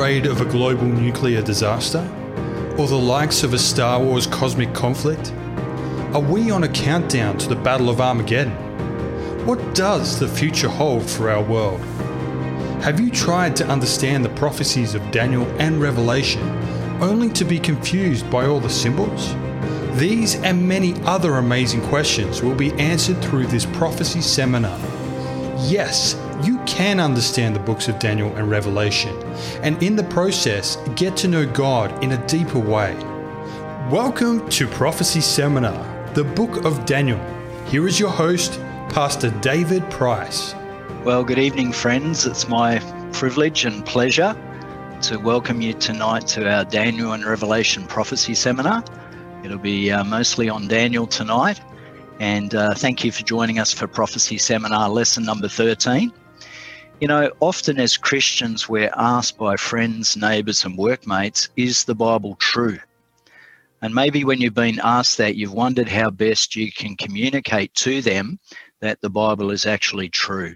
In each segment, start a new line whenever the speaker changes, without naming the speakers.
afraid of a global nuclear disaster? Or the likes of a Star Wars cosmic conflict? Are we on a countdown to the Battle of Armageddon? What does the future hold for our world? Have you tried to understand the prophecies of Daniel and Revelation only to be confused by all the symbols? These and many other amazing questions will be answered through this prophecy seminar. Yes, you can understand the books of Daniel and Revelation, and in the process, get to know God in a deeper way. Welcome to Prophecy Seminar, the Book of Daniel. Here is your host, Pastor David Price.
Well, good evening, friends. It's my privilege and pleasure to welcome you tonight to our Daniel and Revelation Prophecy Seminar. It'll be uh, mostly on Daniel tonight. And uh, thank you for joining us for Prophecy Seminar lesson number 13. You know, often as Christians, we're asked by friends, neighbours, and workmates, is the Bible true? And maybe when you've been asked that, you've wondered how best you can communicate to them that the Bible is actually true.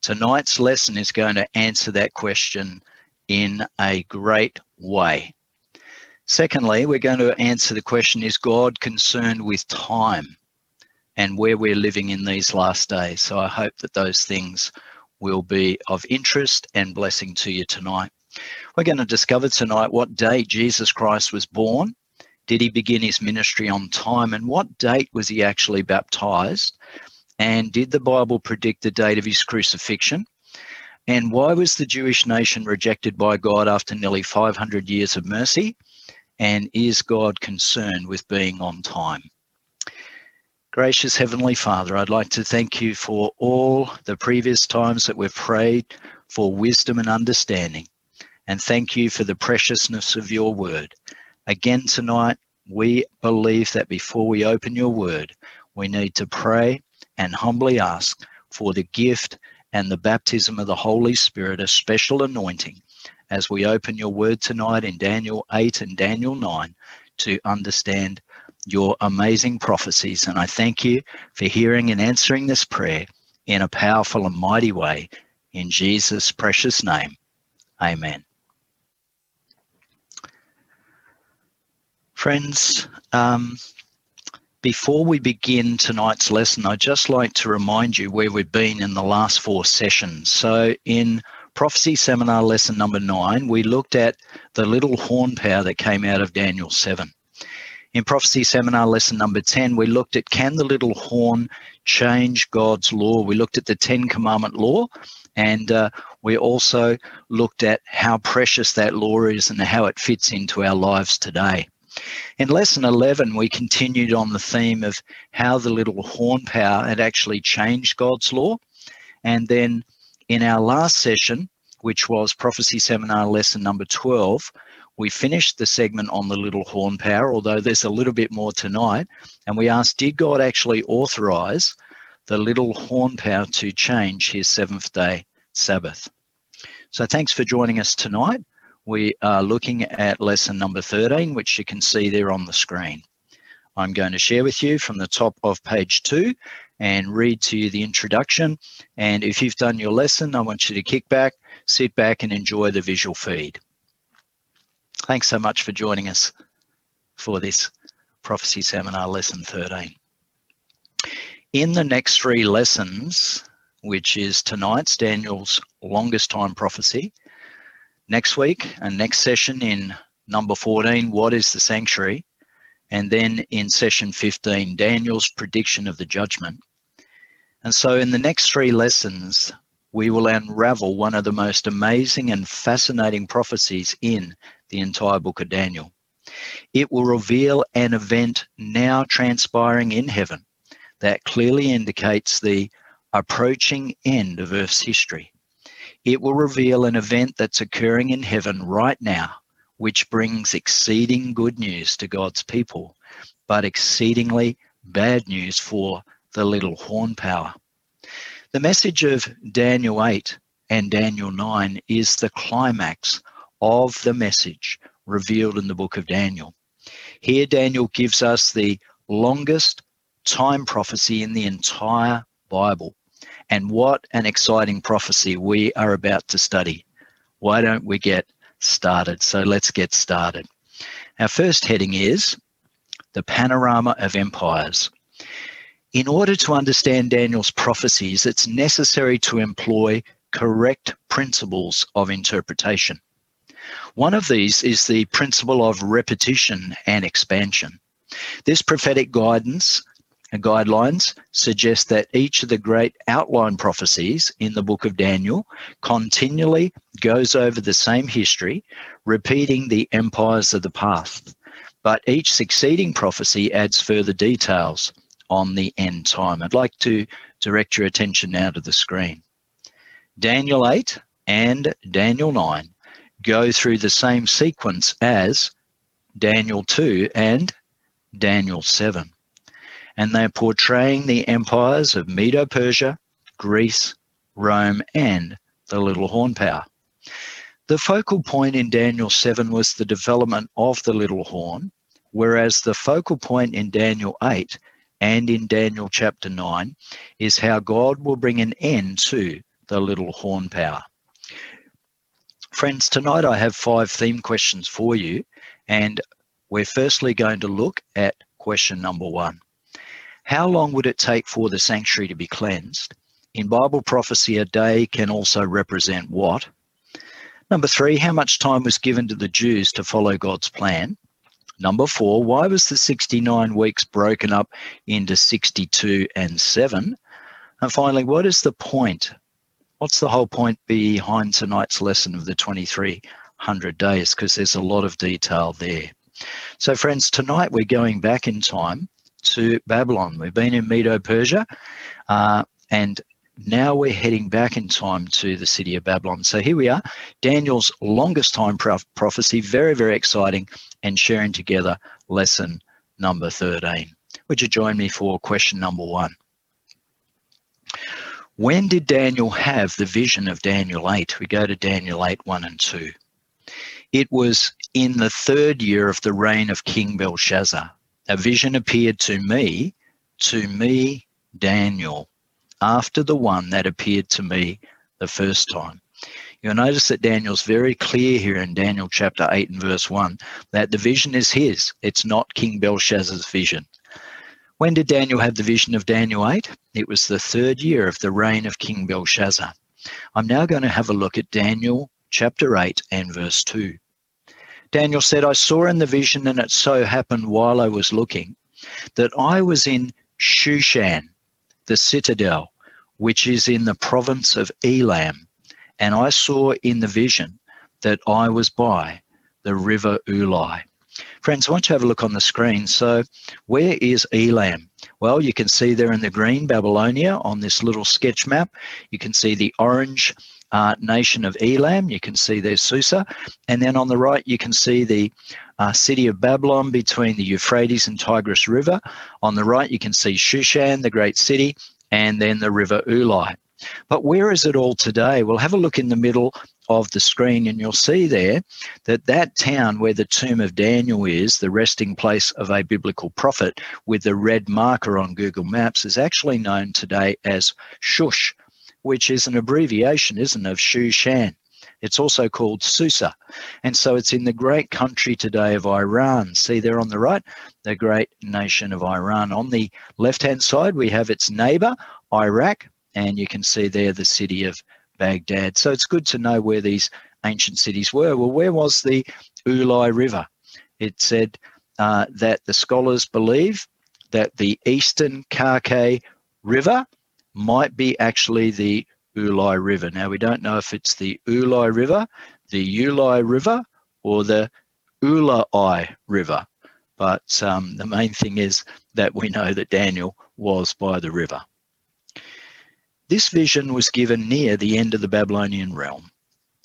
Tonight's lesson is going to answer that question in a great way. Secondly, we're going to answer the question Is God concerned with time and where we're living in these last days? So I hope that those things will be of interest and blessing to you tonight. We're going to discover tonight what date Jesus Christ was born. Did he begin his ministry on time? And what date was he actually baptized? And did the Bible predict the date of his crucifixion? And why was the Jewish nation rejected by God after nearly 500 years of mercy? And is God concerned with being on time? Gracious Heavenly Father, I'd like to thank you for all the previous times that we've prayed for wisdom and understanding. And thank you for the preciousness of your word. Again tonight, we believe that before we open your word, we need to pray and humbly ask for the gift and the baptism of the Holy Spirit, a special anointing, as we open your word tonight in Daniel 8 and Daniel 9 to understand your amazing prophecies. And I thank you for hearing and answering this prayer in a powerful and mighty way. In Jesus' precious name, amen. Friends, um, before we begin tonight's lesson, I'd just like to remind you where we've been in the last four sessions. So, in Prophecy Seminar Lesson number nine, we looked at the little horn power that came out of Daniel 7. In Prophecy Seminar Lesson number 10, we looked at can the little horn change God's law? We looked at the Ten Commandment law and uh, we also looked at how precious that law is and how it fits into our lives today. In lesson 11, we continued on the theme of how the little horn power had actually changed God's law. And then in our last session, which was prophecy seminar lesson number 12, we finished the segment on the little horn power, although there's a little bit more tonight. And we asked, did God actually authorize the little horn power to change his seventh day Sabbath? So thanks for joining us tonight. We are looking at lesson number 13, which you can see there on the screen. I'm going to share with you from the top of page two and read to you the introduction. And if you've done your lesson, I want you to kick back, sit back, and enjoy the visual feed. Thanks so much for joining us for this prophecy seminar, lesson 13. In the next three lessons, which is tonight's Daniel's longest time prophecy, next week and next session in number 14, What is the Sanctuary? And then in session 15, Daniel's prediction of the judgment. And so in the next three lessons, we will unravel one of the most amazing and fascinating prophecies in the entire book of Daniel. It will reveal an event now transpiring in heaven that clearly indicates the approaching end of Earth's history. It will reveal an event that's occurring in heaven right now, which brings exceeding good news to God's people, but exceedingly bad news for the little horn power. The message of Daniel 8 and Daniel 9 is the climax of the message revealed in the book of Daniel. Here, Daniel gives us the longest time prophecy in the entire Bible. And what an exciting prophecy we are about to study. Why don't we get started. So let's get started. Our first heading is the panorama of empires. In order to understand Daniel's prophecies, it's necessary to employ correct principles of interpretation. One of these is the principle of repetition and expansion. This prophetic guidance and guidelines suggest that each of the great outline prophecies in the book of Daniel continually goes over the same history, repeating the empires of the past. But each succeeding prophecy adds further details on the end time. I'd like to direct your attention now to the screen. Daniel 8 and Daniel 9 go through the same sequence as Daniel 2 and Daniel 7. And they're portraying the empires of Medo Persia, Greece, Rome, and the Little Horn Power. The focal point in Daniel 7 was the development of the Little Horn, whereas the focal point in Daniel 8 and in Daniel chapter 9 is how God will bring an end to the Little Horn Power. Friends, tonight I have five theme questions for you, and we're firstly going to look at question number one. How long would it take for the sanctuary to be cleansed? In Bible prophecy, a day can also represent what? Number three, how much time was given to the Jews to follow God's plan? Number four, why was the 69 weeks broken up into 62 and 7? And finally, what is the point? What's the whole point behind tonight's lesson of the 2300 days? Because there's a lot of detail there. So, friends, tonight we're going back in time to Babylon. We've been in Medo Persia, uh, and now we're heading back in time to the city of Babylon. So here we are, Daniel's longest time prophecy, very, very exciting, and sharing together lesson number 13. Would you join me for question number one? When did Daniel have the vision of Daniel 8? We go to Daniel 8 1 and 2. It was in the third year of the reign of King Belshazzar. A vision appeared to me, to me, Daniel, after the one that appeared to me the first time. You'll notice that Daniel's very clear here in Daniel chapter 8 and verse 1 that the vision is his, it's not King Belshazzar's vision. When did Daniel have the vision of Daniel 8? It was the third year of the reign of King Belshazzar. I'm now going to have a look at Daniel chapter 8 and verse 2. Daniel said, I saw in the vision, and it so happened while I was looking, that I was in Shushan, the citadel, which is in the province of Elam. And I saw in the vision that I was by the river Ulai. Friends, I want you to have a look on the screen. So, where is Elam? Well, you can see there in the green Babylonia on this little sketch map. You can see the orange uh, nation of Elam. You can see there's Susa. And then on the right, you can see the uh, city of Babylon between the Euphrates and Tigris River. On the right, you can see Shushan, the great city, and then the river Ulai. But where is it all today? Well, have a look in the middle of the screen and you'll see there that that town where the tomb of Daniel is, the resting place of a biblical prophet with the red marker on Google Maps is actually known today as Shush, which is an abbreviation, isn't it, of Shushan. It's also called Susa. And so it's in the great country today of Iran. See there on the right, the great nation of Iran. On the left hand side, we have its neighbor, Iraq, and you can see there the city of Baghdad. So it's good to know where these ancient cities were. Well, where was the Ulai River? It said uh, that the scholars believe that the eastern Karkheh River might be actually the Ulai River. Now, we don't know if it's the Ulai River, the Ulai River, or the Ulai River. But um, the main thing is that we know that Daniel was by the river. This vision was given near the end of the Babylonian realm.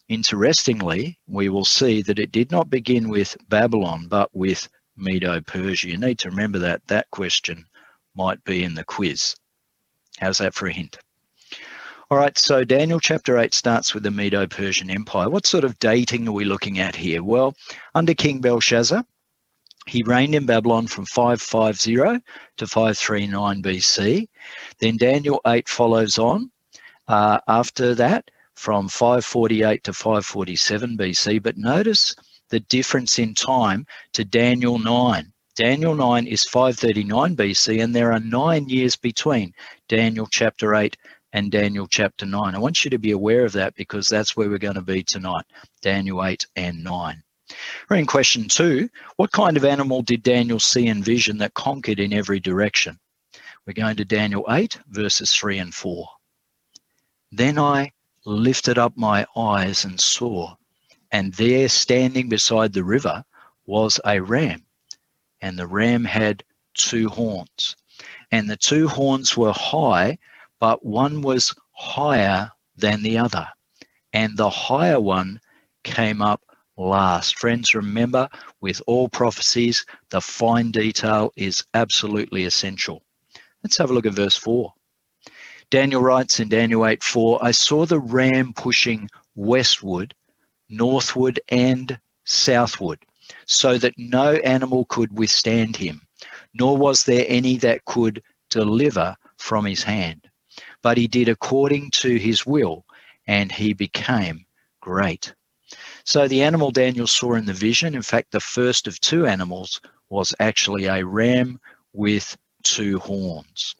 Interestingly, we will see that it did not begin with Babylon, but with Medo Persia. You need to remember that that question might be in the quiz. How's that for a hint? All right, so Daniel chapter 8 starts with the Medo Persian Empire. What sort of dating are we looking at here? Well, under King Belshazzar, he reigned in Babylon from 550 to 539 BC. Then Daniel 8 follows on uh, after that from 548 to 547 BC, but notice the difference in time to Daniel 9. Daniel 9 is 539 BC, and there are nine years between Daniel chapter 8 and Daniel chapter 9. I want you to be aware of that because that's where we're going to be tonight Daniel 8 and 9. We're in question two. What kind of animal did Daniel see and vision that conquered in every direction? We're going to Daniel 8, verses 3 and 4. Then I lifted up my eyes and saw, and there standing beside the river was a ram, and the ram had two horns. And the two horns were high, but one was higher than the other. And the higher one came up last. Friends, remember with all prophecies, the fine detail is absolutely essential. Let's have a look at verse 4. Daniel writes in Daniel 8 4, I saw the ram pushing westward, northward, and southward, so that no animal could withstand him, nor was there any that could deliver from his hand. But he did according to his will, and he became great. So the animal Daniel saw in the vision, in fact, the first of two animals, was actually a ram with two horns.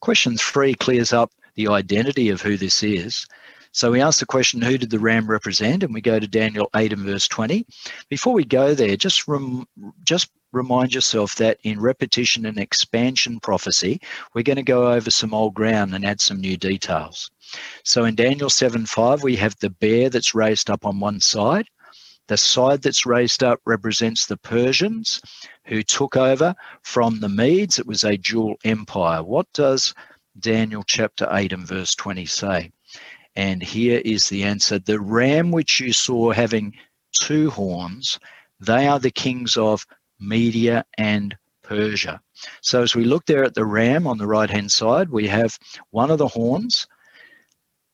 Question three clears up the identity of who this is. So we ask the question, who did the ram represent? And we go to Daniel 8 and verse 20. Before we go there, just rem, just remind yourself that in repetition and expansion prophecy, we're going to go over some old ground and add some new details. So in Daniel 7 5, we have the bear that's raised up on one side. The side that's raised up represents the Persians who took over from the Medes. It was a dual empire. What does Daniel chapter 8 and verse 20 say? And here is the answer The ram which you saw having two horns, they are the kings of Media and Persia. So as we look there at the ram on the right hand side, we have one of the horns.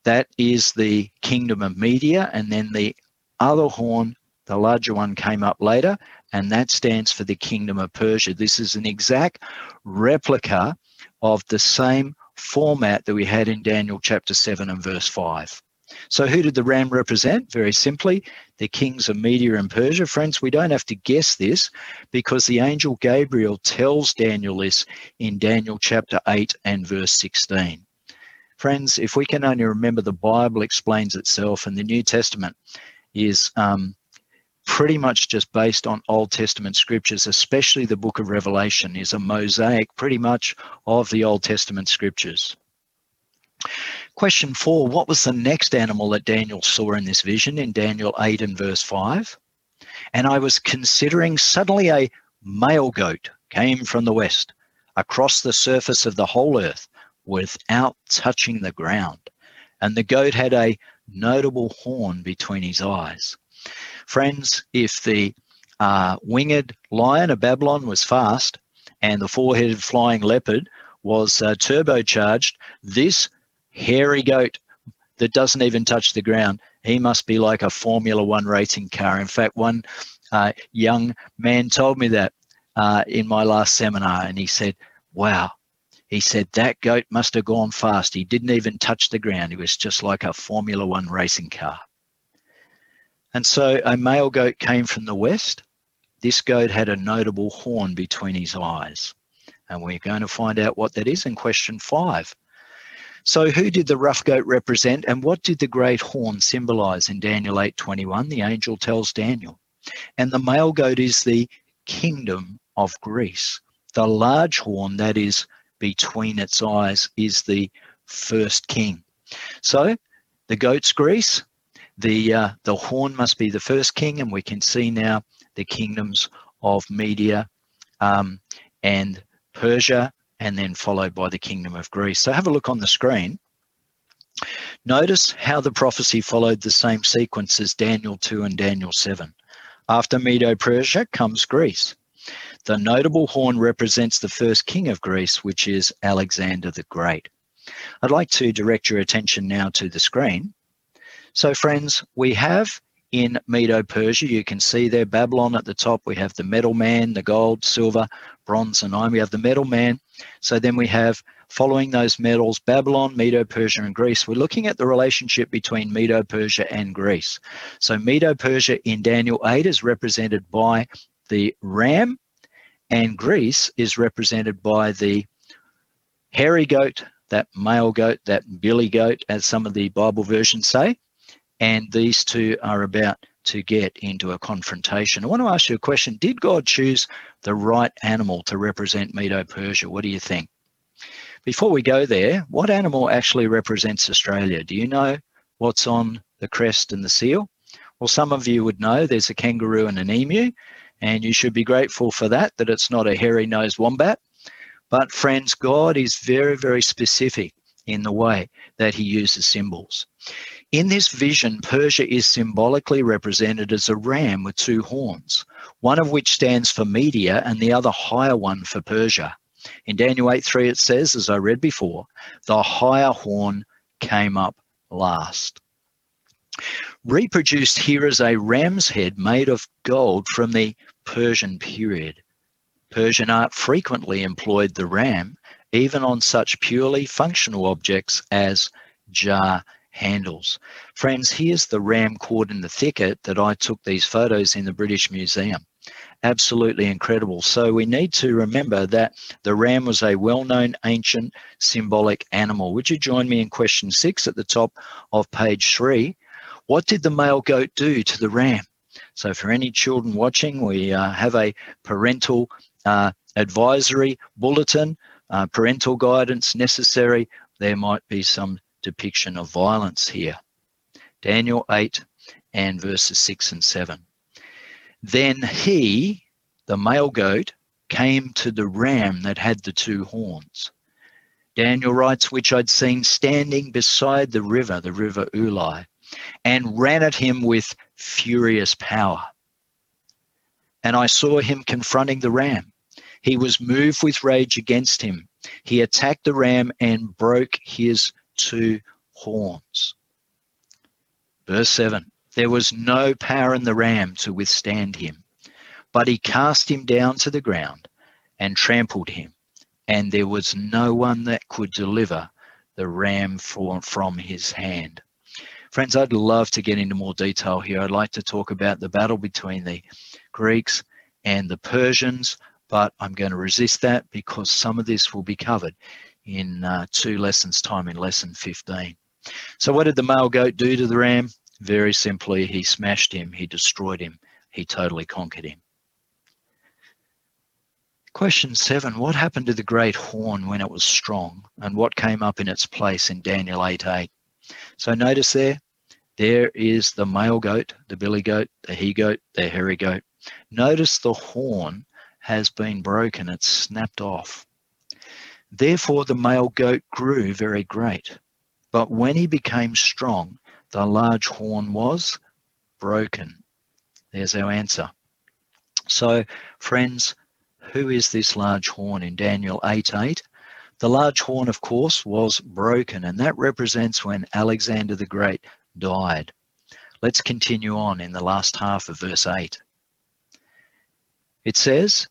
That is the kingdom of Media, and then the other horn the larger one came up later, and that stands for the Kingdom of Persia. This is an exact replica of the same format that we had in Daniel chapter 7 and verse 5. So, who did the ram represent? Very simply, the kings of Media and Persia. Friends, we don't have to guess this because the angel Gabriel tells Daniel this in Daniel chapter 8 and verse 16. Friends, if we can only remember the Bible explains itself and the New Testament is um, pretty much just based on Old Testament scriptures, especially the book of Revelation, is a mosaic pretty much of the Old Testament scriptures. Question four What was the next animal that Daniel saw in this vision in Daniel 8 and verse 5? And I was considering suddenly a male goat came from the west across the surface of the whole earth without touching the ground. And the goat had a notable horn between his eyes. Friends, if the uh, winged lion of Babylon was fast and the four headed flying leopard was uh, turbocharged, this hairy goat that doesn't even touch the ground, he must be like a Formula One racing car. In fact, one uh, young man told me that uh, in my last seminar, and he said, Wow. He said that goat must have gone fast. He didn't even touch the ground. He was just like a Formula One racing car. And so a male goat came from the west. This goat had a notable horn between his eyes. And we're going to find out what that is in question five. So who did the rough goat represent and what did the great horn symbolize in Daniel 8:21? The angel tells Daniel. And the male goat is the kingdom of Greece. The large horn that is between its eyes is the first king. So the goat's Greece, the uh, the horn must be the first king, and we can see now the kingdoms of Media um, and Persia, and then followed by the kingdom of Greece. So have a look on the screen. Notice how the prophecy followed the same sequence as Daniel 2 and Daniel 7. After Medo Persia comes Greece. The notable horn represents the first king of Greece, which is Alexander the Great. I'd like to direct your attention now to the screen so, friends, we have in Medo Persia, you can see there Babylon at the top. We have the metal man, the gold, silver, bronze, and iron. We have the metal man. So then we have following those metals Babylon, Medo Persia, and Greece. We're looking at the relationship between Medo Persia and Greece. So, Medo Persia in Daniel 8 is represented by the ram, and Greece is represented by the hairy goat, that male goat, that billy goat, as some of the Bible versions say. And these two are about to get into a confrontation. I want to ask you a question. Did God choose the right animal to represent Medo Persia? What do you think? Before we go there, what animal actually represents Australia? Do you know what's on the crest and the seal? Well, some of you would know there's a kangaroo and an emu, and you should be grateful for that, that it's not a hairy nosed wombat. But, friends, God is very, very specific in the way that he uses symbols. In this vision, Persia is symbolically represented as a ram with two horns, one of which stands for Media and the other higher one for Persia. In Daniel 8 3, it says, as I read before, the higher horn came up last. Reproduced here is a ram's head made of gold from the Persian period. Persian art frequently employed the ram, even on such purely functional objects as jar handles. Friends, here's the ram caught in the thicket that I took these photos in the British Museum. Absolutely incredible. So we need to remember that the ram was a well-known ancient symbolic animal. Would you join me in question six at the top of page three? What did the male goat do to the ram? So for any children watching, we uh, have a parental uh, advisory bulletin, uh, parental guidance necessary. There might be some depiction of violence here. Daniel 8 and verses 6 and 7. Then he, the male goat, came to the ram that had the two horns. Daniel writes, which I'd seen standing beside the river, the river Ulai, and ran at him with furious power. And I saw him confronting the ram. He was moved with rage against him. He attacked the ram and broke his two horns. Verse 7 There was no power in the ram to withstand him, but he cast him down to the ground and trampled him, and there was no one that could deliver the ram from, from his hand. Friends, I'd love to get into more detail here. I'd like to talk about the battle between the Greeks and the Persians, but I'm going to resist that because some of this will be covered in uh, two lessons time in lesson 15. So what did the male goat do to the ram? Very simply, he smashed him, he destroyed him, he totally conquered him. Question seven, what happened to the great horn when it was strong and what came up in its place in Daniel 8 8? So notice there, there is the male goat, the billy goat, the he goat, the hairy goat. Notice the horn has been broken, it's snapped off. Therefore, the male goat grew very great. But when he became strong, the large horn was broken. There's our answer. So, friends, who is this large horn in Daniel 8 8? The large horn, of course, was broken, and that represents when Alexander the Great died. Let's continue on in the last half of verse 8. It says,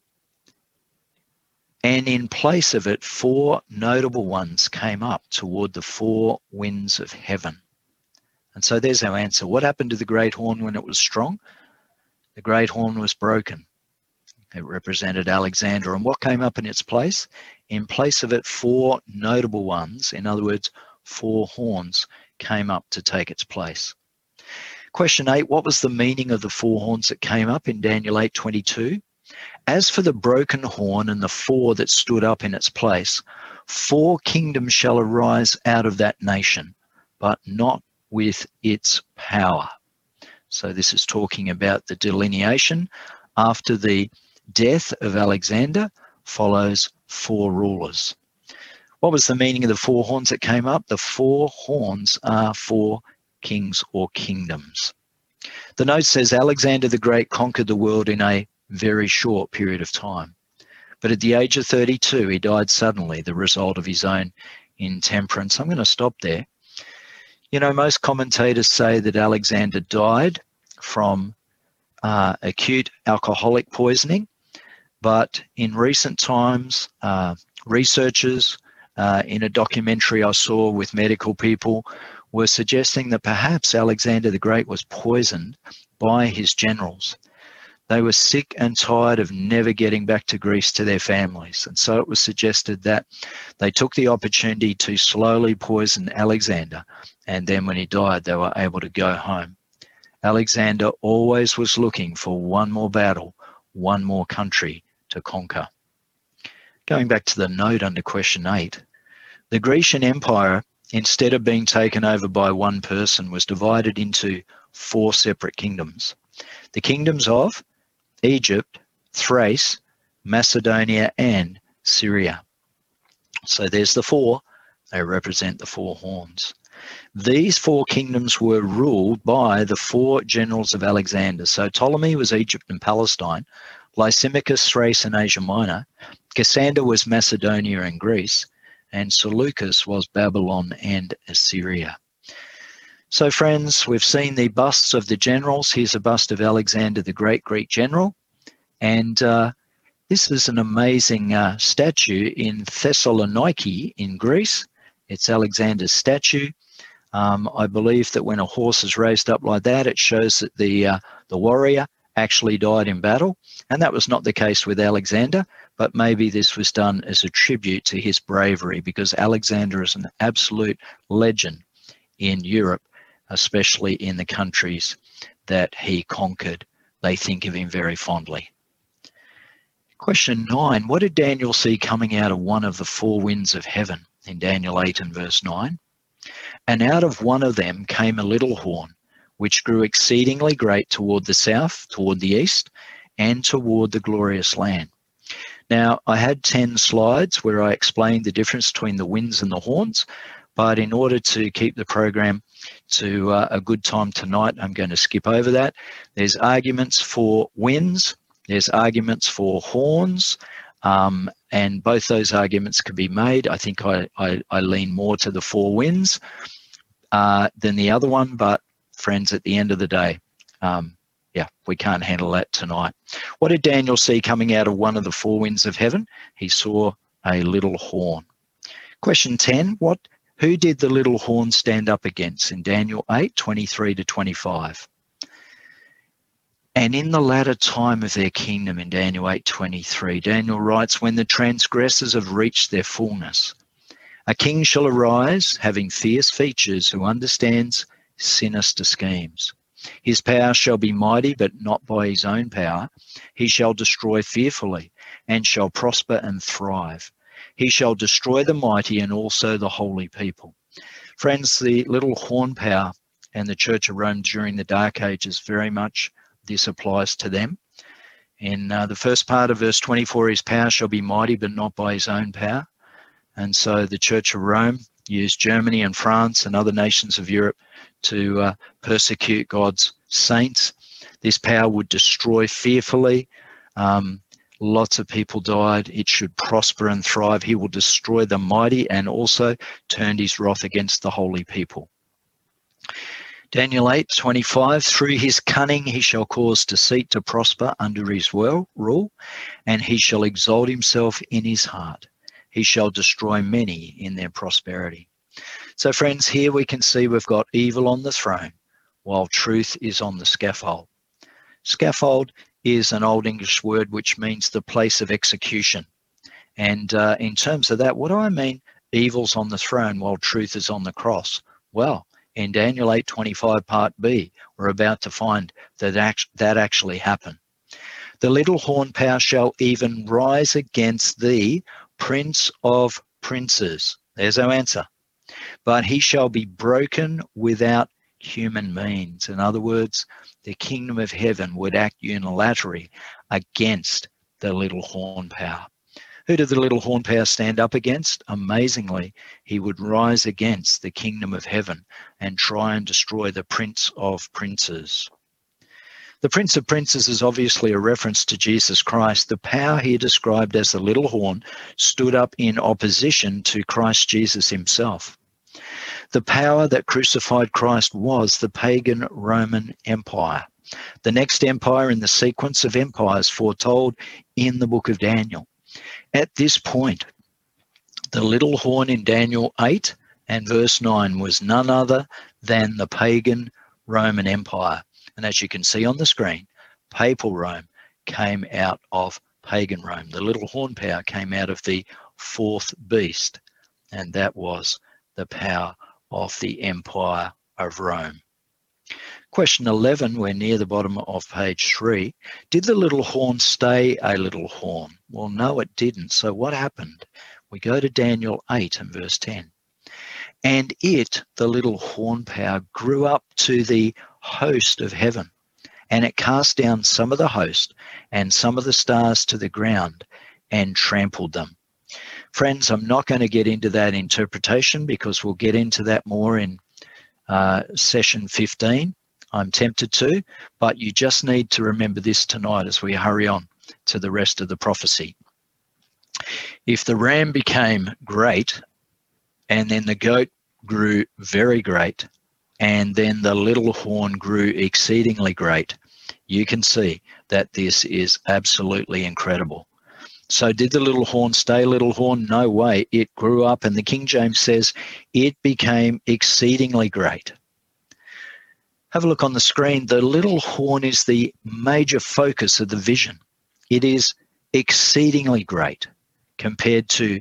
and in place of it, four notable ones came up toward the four winds of heaven. And so there's our answer. What happened to the great horn when it was strong? The great horn was broken. It represented Alexander. And what came up in its place? In place of it, four notable ones, in other words, four horns, came up to take its place. Question eight What was the meaning of the four horns that came up in Daniel 8 22? As for the broken horn and the four that stood up in its place, four kingdoms shall arise out of that nation, but not with its power. So this is talking about the delineation after the death of Alexander follows four rulers. What was the meaning of the four horns that came up? The four horns are four kings or kingdoms. The note says Alexander the Great conquered the world in a very short period of time. But at the age of 32, he died suddenly, the result of his own intemperance. I'm going to stop there. You know, most commentators say that Alexander died from uh, acute alcoholic poisoning, but in recent times, uh, researchers uh, in a documentary I saw with medical people were suggesting that perhaps Alexander the Great was poisoned by his generals. They were sick and tired of never getting back to Greece to their families. And so it was suggested that they took the opportunity to slowly poison Alexander. And then when he died, they were able to go home. Alexander always was looking for one more battle, one more country to conquer. Going back to the note under question eight, the Grecian Empire, instead of being taken over by one person, was divided into four separate kingdoms. The kingdoms of Egypt, Thrace, Macedonia, and Syria. So there's the four. They represent the four horns. These four kingdoms were ruled by the four generals of Alexander. So Ptolemy was Egypt and Palestine, Lysimachus, Thrace, and Asia Minor. Cassander was Macedonia and Greece, and Seleucus was Babylon and Assyria. So, friends, we've seen the busts of the generals. Here's a bust of Alexander the Great, Greek general. And uh, this is an amazing uh, statue in Thessaloniki in Greece. It's Alexander's statue. Um, I believe that when a horse is raised up like that, it shows that the uh, the warrior actually died in battle, and that was not the case with Alexander. But maybe this was done as a tribute to his bravery, because Alexander is an absolute legend in Europe, especially in the countries that he conquered. They think of him very fondly. Question nine What did Daniel see coming out of one of the four winds of heaven in Daniel 8 and verse 9? And out of one of them came a little horn, which grew exceedingly great toward the south, toward the east, and toward the glorious land. Now, I had 10 slides where I explained the difference between the winds and the horns, but in order to keep the program to uh, a good time tonight, I'm going to skip over that. There's arguments for winds, there's arguments for horns, um, and both those arguments can be made. I think I, I, I lean more to the four winds uh, than the other one, but friends, at the end of the day, um, yeah, we can't handle that tonight. What did Daniel see coming out of one of the four winds of heaven? He saw a little horn. Question 10 What who did the little horn stand up against in Daniel 8 23 to 25? And in the latter time of their kingdom, in Daniel 8:23, Daniel writes, "When the transgressors have reached their fullness, a king shall arise, having fierce features, who understands sinister schemes. His power shall be mighty, but not by his own power. He shall destroy fearfully, and shall prosper and thrive. He shall destroy the mighty and also the holy people." Friends, the little horn power and the Church of Rome during the Dark Ages very much this applies to them. In uh, the first part of verse 24, his power shall be mighty, but not by his own power. And so the Church of Rome used Germany and France and other nations of Europe to uh, persecute God's saints. This power would destroy fearfully. Um, lots of people died. It should prosper and thrive. He will destroy the mighty and also turned his wrath against the holy people. Daniel 8, 25, through his cunning he shall cause deceit to prosper under his well, rule, and he shall exalt himself in his heart. He shall destroy many in their prosperity. So, friends, here we can see we've got evil on the throne while truth is on the scaffold. Scaffold is an Old English word which means the place of execution. And uh, in terms of that, what do I mean? Evil's on the throne while truth is on the cross. Well, in Daniel 8:25 part B, we're about to find that act- that actually happened. The little horn power shall even rise against thee, prince of princes. There's our answer. But he shall be broken without human means. In other words, the kingdom of heaven would act unilaterally against the little horn power. Who did the little horn power stand up against? Amazingly, he would rise against the kingdom of heaven and try and destroy the prince of princes. The Prince of Princes is obviously a reference to Jesus Christ. The power here described as the little horn stood up in opposition to Christ Jesus himself. The power that crucified Christ was the pagan Roman Empire, the next empire in the sequence of empires foretold in the book of Daniel. At this point, The little horn in Daniel 8 and verse 9 was none other than the pagan Roman Empire. And as you can see on the screen, papal Rome came out of pagan Rome. The little horn power came out of the fourth beast, and that was the power of the Empire of Rome. Question 11, we're near the bottom of page 3. Did the little horn stay a little horn? Well, no, it didn't. So what happened? We go to Daniel 8 and verse 10. And it, the little horn power, grew up to the host of heaven, and it cast down some of the host and some of the stars to the ground and trampled them. Friends, I'm not going to get into that interpretation because we'll get into that more in uh, session 15. I'm tempted to, but you just need to remember this tonight as we hurry on to the rest of the prophecy. If the ram became great, and then the goat grew very great, and then the little horn grew exceedingly great, you can see that this is absolutely incredible. So, did the little horn stay little horn? No way. It grew up, and the King James says it became exceedingly great. Have a look on the screen. The little horn is the major focus of the vision. It is exceedingly great compared to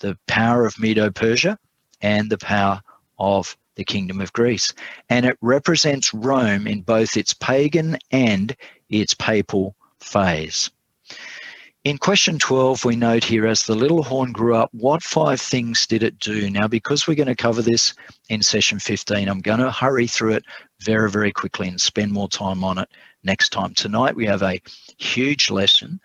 the power of Medo Persia and the power of the Kingdom of Greece. And it represents Rome in both its pagan and its papal phase. In question 12, we note here as the little horn grew up, what five things did it do? Now, because we're going to cover this in session 15, I'm going to hurry through it very, very quickly and spend more time on it next time. Tonight, we have a huge lesson.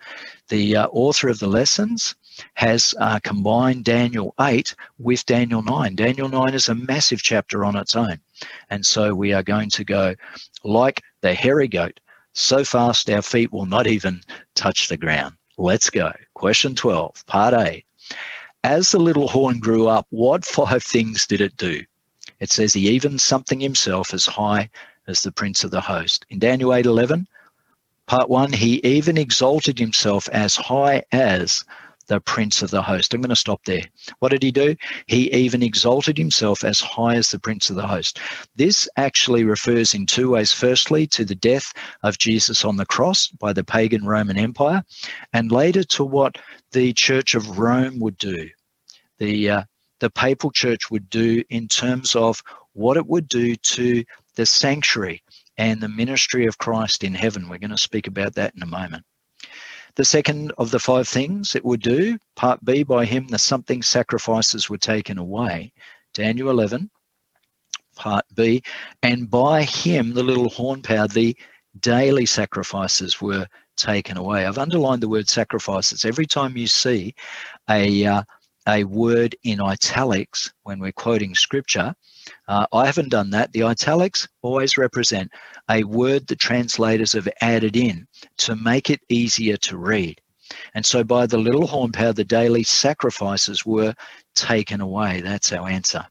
The uh, author of the lessons has uh, combined Daniel 8 with Daniel 9. Daniel 9 is a massive chapter on its own. And so we are going to go like the hairy goat, so fast our feet will not even touch the ground. Let's go. Question 12, part A. As the little horn grew up, what five things did it do? It says he even something himself as high as the prince of the host. In Daniel 8:11, part 1, he even exalted himself as high as the prince of the host. I'm going to stop there. What did he do? He even exalted himself as high as the prince of the host. This actually refers in two ways. Firstly, to the death of Jesus on the cross by the pagan Roman Empire, and later to what the Church of Rome would do. The uh, the papal church would do in terms of what it would do to the sanctuary and the ministry of Christ in heaven. We're going to speak about that in a moment. The second of the five things it would do, part B, by him the something sacrifices were taken away. Daniel 11, part B, and by him the little horn power, the daily sacrifices were taken away. I've underlined the word sacrifices. Every time you see a uh, a word in italics when we're quoting scripture, uh, I haven't done that. The italics always represent a word the translators have added in to make it easier to read. And so by the little horn power, the daily sacrifices were taken away. That's our answer.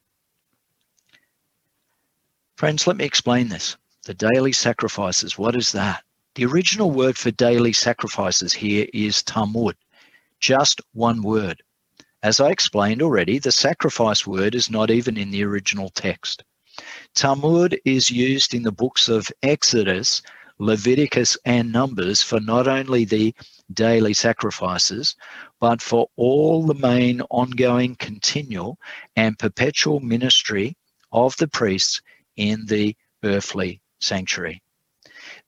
Friends, let me explain this. The daily sacrifices, what is that? The original word for daily sacrifices here is tamid, just one word. As I explained already, the sacrifice word is not even in the original text. Talmud is used in the books of Exodus, Leviticus, and Numbers for not only the daily sacrifices, but for all the main ongoing, continual, and perpetual ministry of the priests in the earthly sanctuary.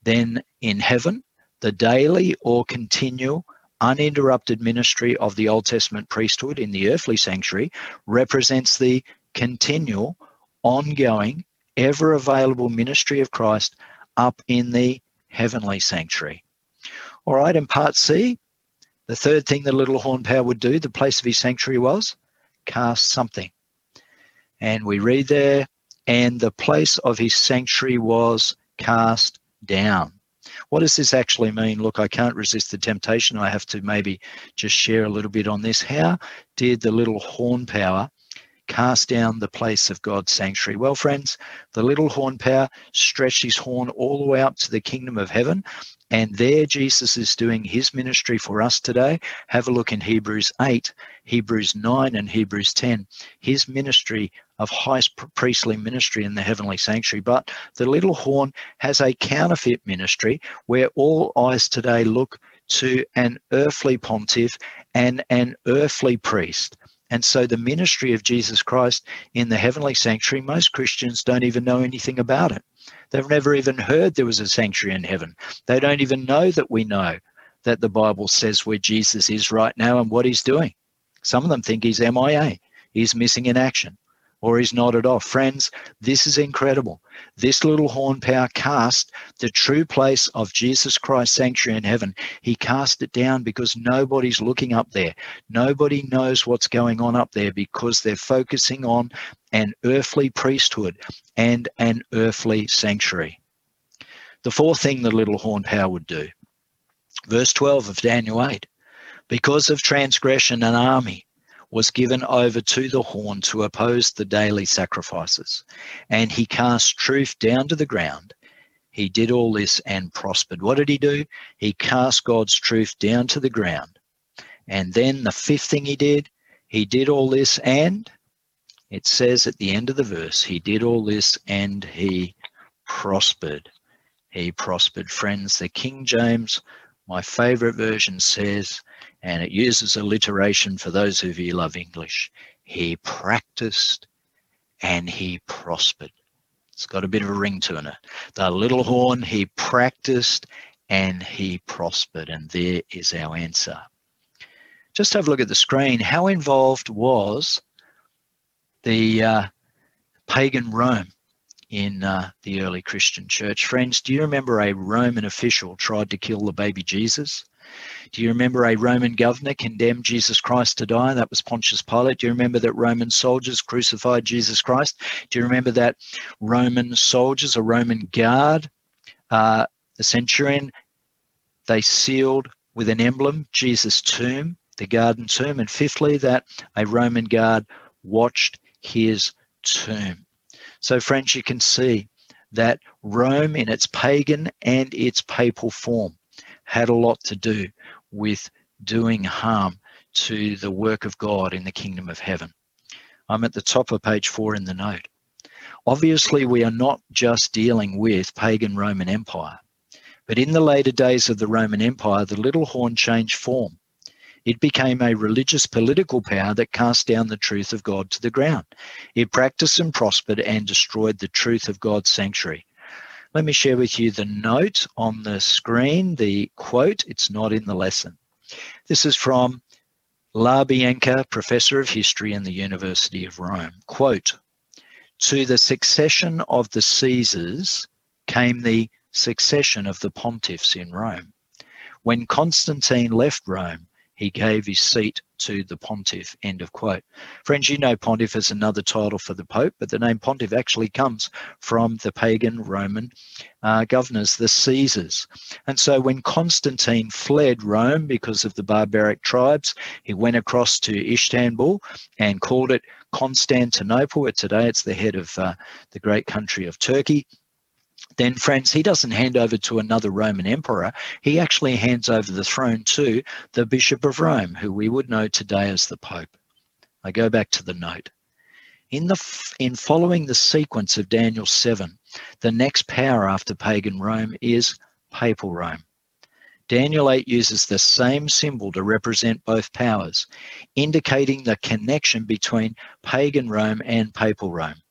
Then in heaven, the daily or continual uninterrupted ministry of the Old Testament priesthood in the earthly sanctuary represents the continual, ongoing, ever available ministry of Christ up in the heavenly sanctuary. All right, in part C, the third thing the little horn power would do, the place of his sanctuary was cast something. And we read there, and the place of his sanctuary was cast down. What does this actually mean? Look, I can't resist the temptation. I have to maybe just share a little bit on this. How did the little horn power cast down the place of God's sanctuary. Well, friends, the little horn power stretched his horn all the way up to the kingdom of heaven. And there Jesus is doing his ministry for us today. Have a look in Hebrews 8, Hebrews 9, and Hebrews 10. His ministry of high priestly ministry in the heavenly sanctuary. But the little horn has a counterfeit ministry where all eyes today look to an earthly pontiff and an earthly priest. And so the ministry of Jesus Christ in the heavenly sanctuary, most Christians don't even know anything about it. They've never even heard there was a sanctuary in heaven. They don't even know that we know that the Bible says where Jesus is right now and what he's doing. Some of them think he's MIA, he's missing in action or he's nodded off. Friends, this is incredible. This little horn power cast the true place of Jesus Christ's sanctuary in heaven. He cast it down because nobody's looking up there. Nobody knows what's going on up there because they're focusing on an earthly priesthood and an earthly sanctuary. The fourth thing the little horn power would do, verse 12 of Daniel 8, because of transgression, an army was given over to the horn to oppose the daily sacrifices. And he cast truth down to the ground. He did all this and prospered. What did he do? He cast God's truth down to the ground. And then the fifth thing he did, he did all this and it says at the end of the verse, he did all this and he prospered. He prospered. Friends, the King James, my favorite version says, and it uses alliteration for those of you who love English. He practiced and he prospered. It's got a bit of a ring to it. The little horn, he practiced and he prospered. And there is our answer. Just have a look at the screen. How involved was the uh, pagan Rome in uh, the early Christian church? Friends, do you remember a Roman official tried to kill the baby Jesus? Do you remember a Roman governor condemned Jesus Christ to die? That was Pontius Pilate. Do you remember that Roman soldiers crucified Jesus Christ? Do you remember that Roman soldiers, a Roman guard, uh, the centurion, they sealed with an emblem Jesus' tomb, the garden tomb. And fifthly, that a Roman guard watched his tomb. So, friends, you can see that Rome, in its pagan and its papal form, had a lot to do with doing harm to the work of God in the kingdom of heaven. I'm at the top of page four in the note. Obviously, we are not just dealing with pagan Roman Empire, but in the later days of the Roman Empire, the little horn changed form. It became a religious political power that cast down the truth of God to the ground. It practiced and prospered and destroyed the truth of God's sanctuary. Let me share with you the note on the screen, the quote. It's not in the lesson. This is from LaBianca, professor of history in the University of Rome. Quote, to the succession of the Caesars came the succession of the pontiffs in Rome. When Constantine left Rome, he gave his seat to the pontiff. End of quote. Friends, you know pontiff is another title for the pope, but the name pontiff actually comes from the pagan Roman uh, governors, the Caesars. And so when Constantine fled Rome because of the barbaric tribes, he went across to Istanbul and called it Constantinople. Today it's the head of uh, the great country of Turkey then, friends, he doesn't hand over to another Roman emperor. He actually hands over the throne to the Bishop of Rome, who we would know today as the Pope. I go back to the note. In, the, in following the sequence of Daniel 7, the next power after pagan Rome is papal Rome. Daniel 8 uses the same symbol to represent both powers, indicating the connection between pagan Rome and papal Rome.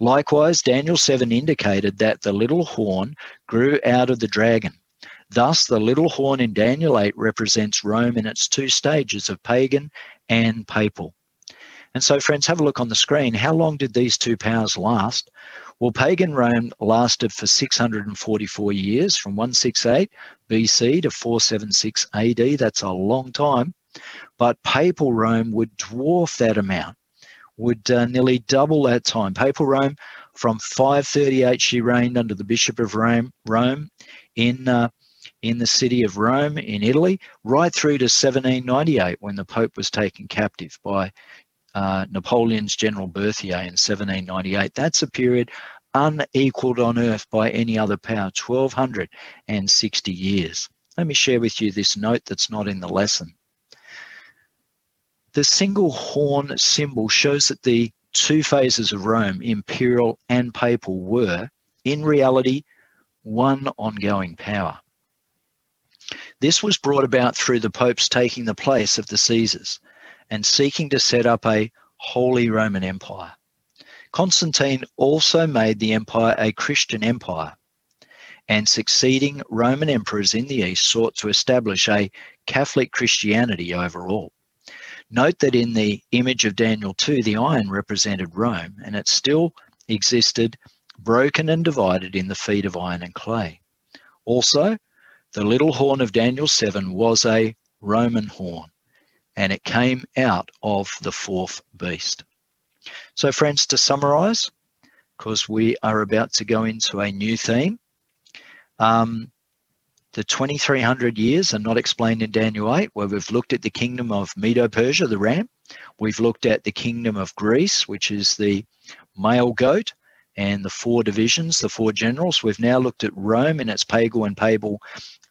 Likewise, Daniel 7 indicated that the little horn grew out of the dragon. Thus, the little horn in Daniel 8 represents Rome in its two stages of pagan and papal. And so, friends, have a look on the screen. How long did these two powers last? Well, pagan Rome lasted for 644 years, from 168 BC to 476 AD. That's a long time. But papal Rome would dwarf that amount would uh, nearly double that time. Papal Rome, from 538, she reigned under the Bishop of Rome, Rome in uh, in the city of Rome in Italy, right through to 1798 when the Pope was taken captive by uh, Napoleon's General Berthier in 1798. That's a period unequaled on earth by any other power 1260 years. Let me share with you this note that's not in the lesson. The single horn symbol shows that the two phases of Rome, imperial and papal, were, in reality, one ongoing power. This was brought about through the popes taking the place of the Caesars and seeking to set up a Holy Roman Empire. Constantine also made the empire a Christian empire, and succeeding Roman emperors in the East sought to establish a Catholic Christianity overall. Note that in the image of Daniel 2, the iron represented Rome, and it still existed broken and divided in the feet of iron and clay. Also, the little horn of Daniel 7 was a Roman horn, and it came out of the fourth beast. So, friends, to summarize, because we are about to go into a new theme, um, the 2300 years are not explained in Daniel 8, where we've looked at the kingdom of Medo Persia, the ram. We've looked at the kingdom of Greece, which is the male goat, and the four divisions, the four generals. We've now looked at Rome in its pagal and papal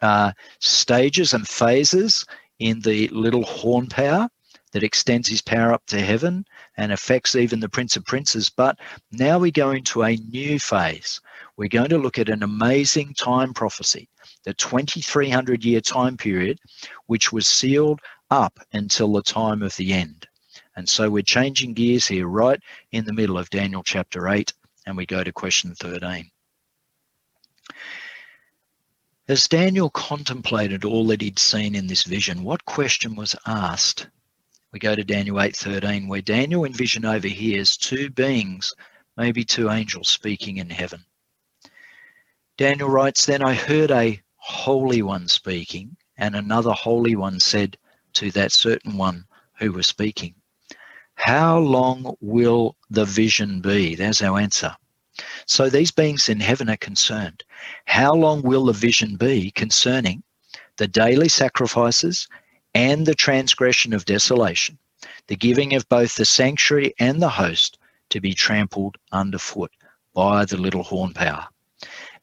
uh, stages and phases in the little horn power that extends his power up to heaven and affects even the Prince of Princes. But now we go into a new phase. We're going to look at an amazing time prophecy, the 2300 year time period, which was sealed up until the time of the end. And so we're changing gears here right in the middle of Daniel chapter 8, and we go to question 13. As Daniel contemplated all that he'd seen in this vision, what question was asked we go to Daniel 8:13, where Daniel in vision overhears two beings, maybe two angels speaking in heaven. Daniel writes, Then I heard a holy one speaking, and another holy one said to that certain one who was speaking, How long will the vision be? There's our answer. So these beings in heaven are concerned. How long will the vision be concerning the daily sacrifices and the transgression of desolation, the giving of both the sanctuary and the host to be trampled underfoot by the little horn power.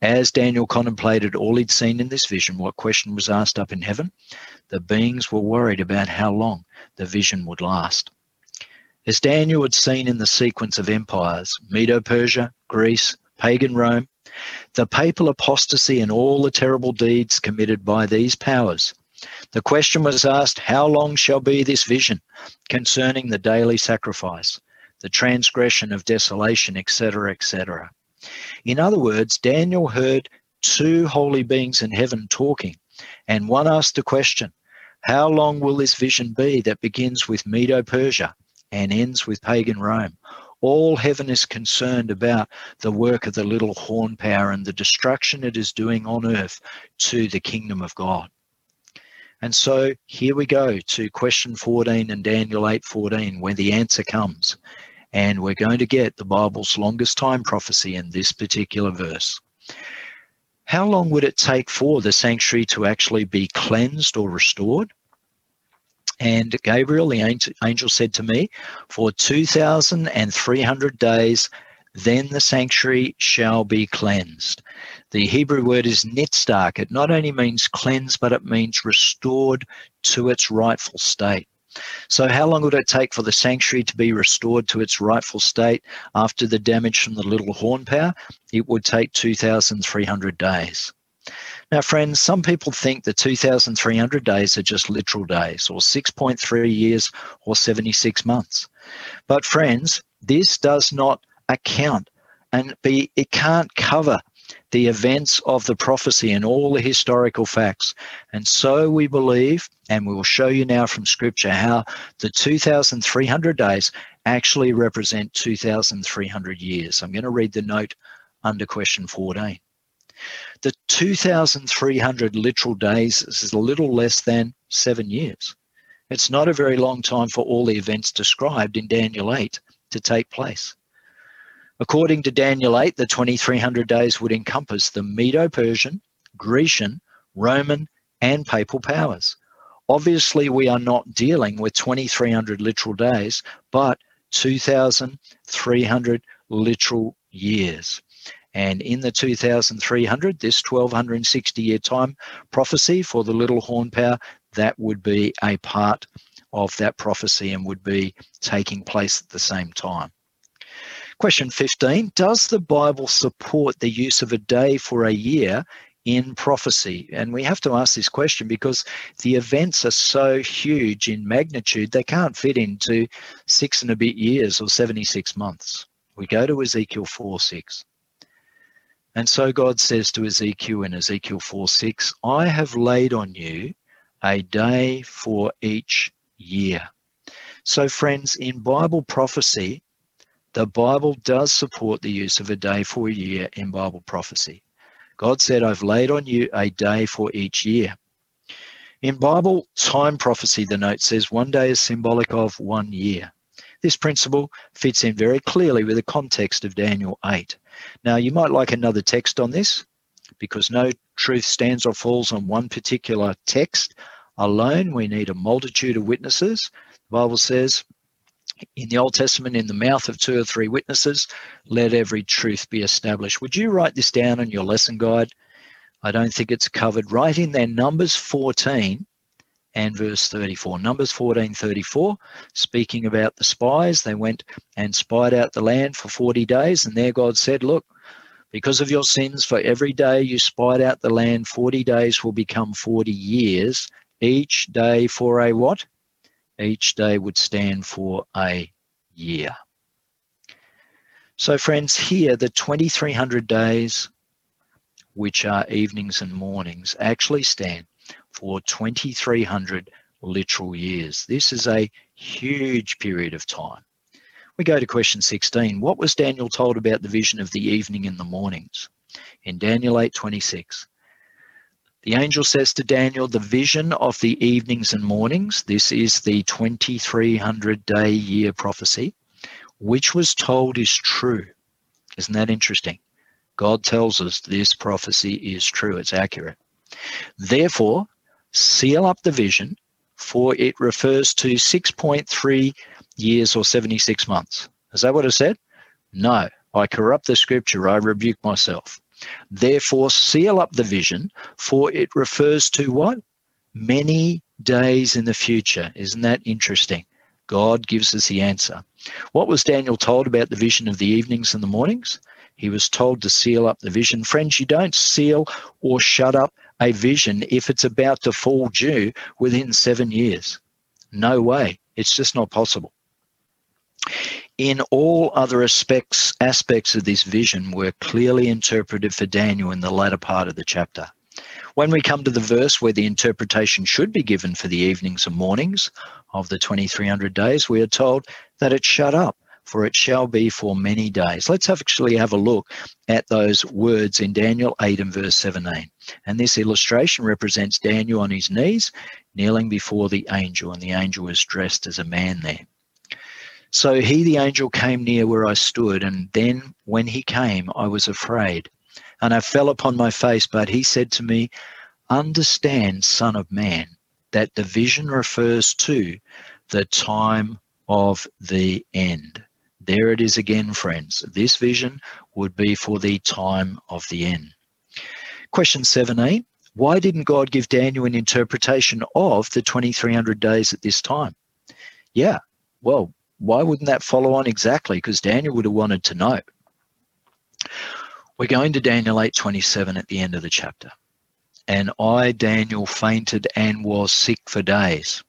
As Daniel contemplated all he'd seen in this vision, what question was asked up in heaven? The beings were worried about how long the vision would last. As Daniel had seen in the sequence of empires, Medo Persia, Greece, pagan Rome, the papal apostasy and all the terrible deeds committed by these powers the question was asked, How long shall be this vision concerning the daily sacrifice, the transgression of desolation, etc., etc.? In other words, Daniel heard two holy beings in heaven talking, and one asked the question, How long will this vision be that begins with Medo Persia and ends with pagan Rome? All heaven is concerned about the work of the little horn power and the destruction it is doing on earth to the kingdom of God. And so here we go to question 14 and Daniel 8:14 where the answer comes. And we're going to get the Bible's longest time prophecy in this particular verse. How long would it take for the sanctuary to actually be cleansed or restored? And Gabriel, the angel, said to me, For 2,300 days, then the sanctuary shall be cleansed. The Hebrew word is nitsdaq. It not only means cleansed, but it means restored to its rightful state. So, how long would it take for the sanctuary to be restored to its rightful state after the damage from the little horn power? It would take 2,300 days. Now, friends, some people think the 2,300 days are just literal days, or 6.3 years, or 76 months. But, friends, this does not account and be it can't cover the events of the prophecy and all the historical facts. And so we believe, and we will show you now from Scripture, how the 2,300 days actually represent 2,300 years. I'm going to read the note under question 14. The 2,300 literal days is a little less than seven years. It's not a very long time for all the events described in Daniel 8 to take place. According to Daniel 8, the 2300 days would encompass the Medo Persian, Grecian, Roman, and papal powers. Obviously, we are not dealing with 2300 literal days, but 2,300 literal years. And in the 2300, this 1260 year time prophecy for the little horn power, that would be a part of that prophecy and would be taking place at the same time. Question 15 Does the Bible support the use of a day for a year in prophecy? And we have to ask this question because the events are so huge in magnitude, they can't fit into six and a bit years or 76 months. We go to Ezekiel 4 6. And so God says to Ezekiel in Ezekiel 4 6, I have laid on you a day for each year. So, friends, in Bible prophecy, the Bible does support the use of a day for a year in Bible prophecy. God said, I've laid on you a day for each year. In Bible time prophecy, the note says one day is symbolic of one year. This principle fits in very clearly with the context of Daniel 8. Now, you might like another text on this because no truth stands or falls on one particular text alone. We need a multitude of witnesses. The Bible says in the Old Testament, in the mouth of two or three witnesses, let every truth be established. Would you write this down in your lesson guide? I don't think it's covered. Right in there, Numbers 14 and verse 34. Numbers 14 34, speaking about the spies, they went and spied out the land for 40 days, and there God said, Look, because of your sins, for every day you spied out the land, 40 days will become 40 years. Each day for a what? Each day would stand for a year. So, friends, here the 2300 days, which are evenings and mornings, actually stand for 2,300 literal years. This is a huge period of time. We go to question 16. What was Daniel told about the vision of the evening and the mornings? In Daniel 8:26, the angel says to Daniel, the vision of the evenings and mornings, this is the 2300 day year prophecy, which was told is true. Isn't that interesting? God tells us this prophecy is true, it's accurate. Therefore, seal up the vision, for it refers to 6.3 years or 76 months. Is that what it said? No. I corrupt the scripture, I rebuke myself. Therefore, seal up the vision, for it refers to what? Many days in the future. Isn't that interesting? God gives us the answer. What was Daniel told about the vision of the evenings and the mornings? He was told to seal up the vision. Friends, you don't seal or shut up a vision if it's about to fall due within seven years. No way. It's just not possible. In all other aspects aspects of this vision were clearly interpreted for Daniel in the latter part of the chapter. When we come to the verse where the interpretation should be given for the evenings and mornings of the 2300 days, we are told that it shut up for it shall be for many days. Let's actually have a look at those words in Daniel 8 and verse 17. And this illustration represents Daniel on his knees, kneeling before the angel, and the angel is dressed as a man there. So he, the angel, came near where I stood, and then when he came, I was afraid, and I fell upon my face. But he said to me, Understand, Son of Man, that the vision refers to the time of the end. There it is again, friends. This vision would be for the time of the end. Question 7a Why didn't God give Daniel an interpretation of the 2300 days at this time? Yeah, well, why wouldn't that follow on exactly? Because Daniel would have wanted to know. We're going to Daniel 8:27 at the end of the chapter. And I, Daniel, fainted and was sick for days.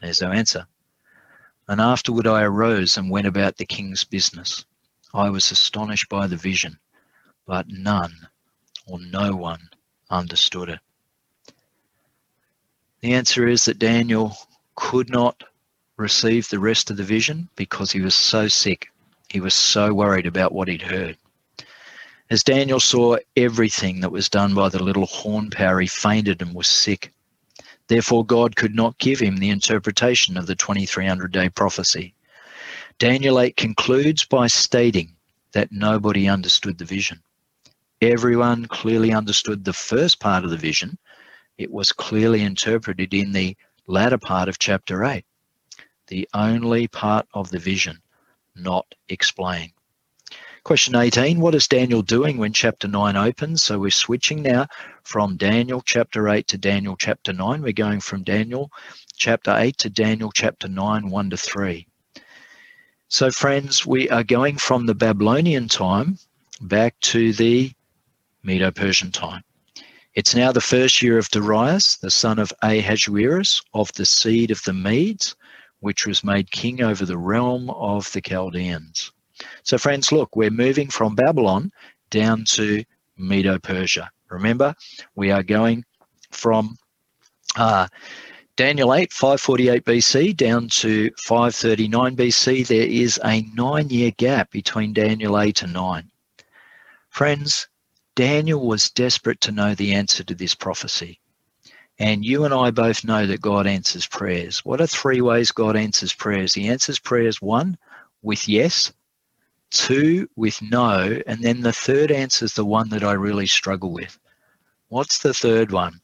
There's no answer. And afterward I arose and went about the king's business. I was astonished by the vision, but none or no one understood it. The answer is that Daniel could not receive the rest of the vision because he was so sick. He was so worried about what he'd heard. As Daniel saw everything that was done by the little horn power, he fainted and was sick. Therefore, God could not give him the interpretation of the 2300 day prophecy. Daniel 8 concludes by stating that nobody understood the vision. Everyone clearly understood the first part of the vision. It was clearly interpreted in the latter part of chapter 8. The only part of the vision not explained. Question 18 What is Daniel doing when chapter 9 opens? So we're switching now from Daniel chapter 8 to Daniel chapter 9. We're going from Daniel chapter 8 to Daniel chapter 9, 1 to 3. So, friends, we are going from the Babylonian time back to the Medo Persian time. It's now the first year of Darius, the son of Ahasuerus, of the seed of the Medes, which was made king over the realm of the Chaldeans. So, friends, look, we're moving from Babylon down to Medo Persia. Remember, we are going from uh, Daniel 8, 548 BC down to 539 BC. There is a nine year gap between Daniel 8 and 9. Friends, Daniel was desperate to know the answer to this prophecy. And you and I both know that God answers prayers. What are three ways God answers prayers? He answers prayers one, with yes, two, with no, and then the third answer is the one that I really struggle with. What's the third one?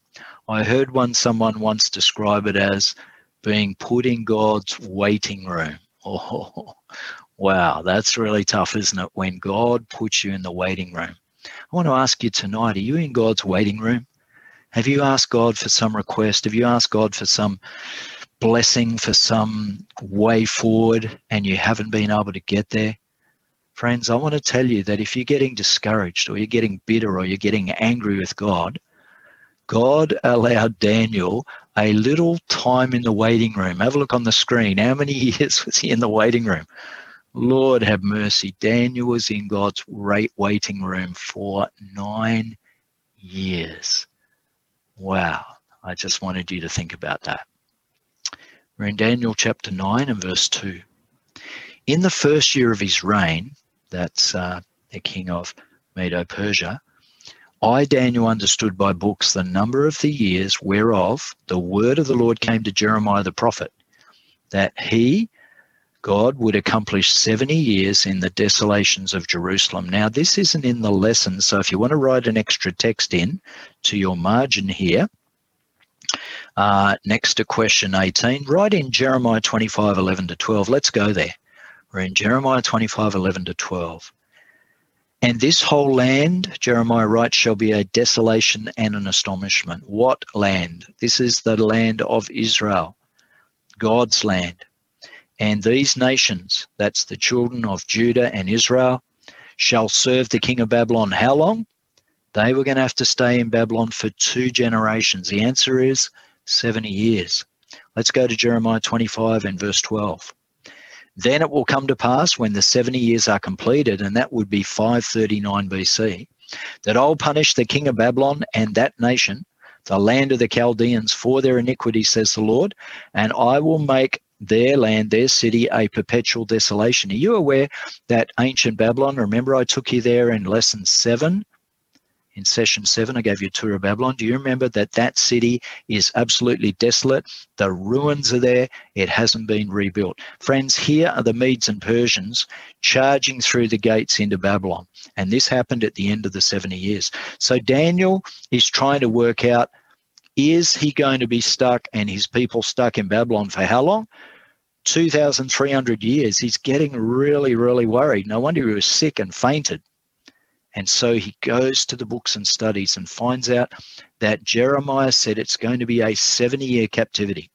I heard one someone once describe it as being put in God's waiting room. Oh, wow, that's really tough, isn't it? When God puts you in the waiting room. I want to ask you tonight are you in God's waiting room? Have you asked God for some request? Have you asked God for some blessing, for some way forward, and you haven't been able to get there? Friends, I want to tell you that if you're getting discouraged or you're getting bitter or you're getting angry with God, God allowed Daniel a little time in the waiting room. Have a look on the screen. How many years was he in the waiting room? Lord have mercy. Daniel was in God's waiting room for nine years. Wow. I just wanted you to think about that. We're in Daniel chapter 9 and verse 2. In the first year of his reign, that's uh, the king of Medo Persia, I, Daniel, understood by books the number of the years whereof the word of the Lord came to Jeremiah the prophet, that he, God, would accomplish 70 years in the desolations of Jerusalem. Now, this isn't in the lesson, so if you want to write an extra text in to your margin here, uh, next to question 18, write in Jeremiah 25 11 to 12. Let's go there. We're in Jeremiah 25 11 to 12. And this whole land, Jeremiah writes, shall be a desolation and an astonishment. What land? This is the land of Israel, God's land. And these nations, that's the children of Judah and Israel, shall serve the king of Babylon. How long? They were going to have to stay in Babylon for two generations. The answer is 70 years. Let's go to Jeremiah 25 and verse 12. Then it will come to pass when the 70 years are completed, and that would be 539 BC, that I'll punish the king of Babylon and that nation, the land of the Chaldeans, for their iniquity, says the Lord, and I will make their land, their city, a perpetual desolation. Are you aware that ancient Babylon, remember I took you there in lesson seven? In session seven, I gave you a tour of Babylon. Do you remember that that city is absolutely desolate? The ruins are there. It hasn't been rebuilt. Friends, here are the Medes and Persians charging through the gates into Babylon. And this happened at the end of the 70 years. So Daniel is trying to work out is he going to be stuck and his people stuck in Babylon for how long? 2,300 years. He's getting really, really worried. No wonder he was sick and fainted. And so he goes to the books and studies and finds out that Jeremiah said it's going to be a 70 year captivity.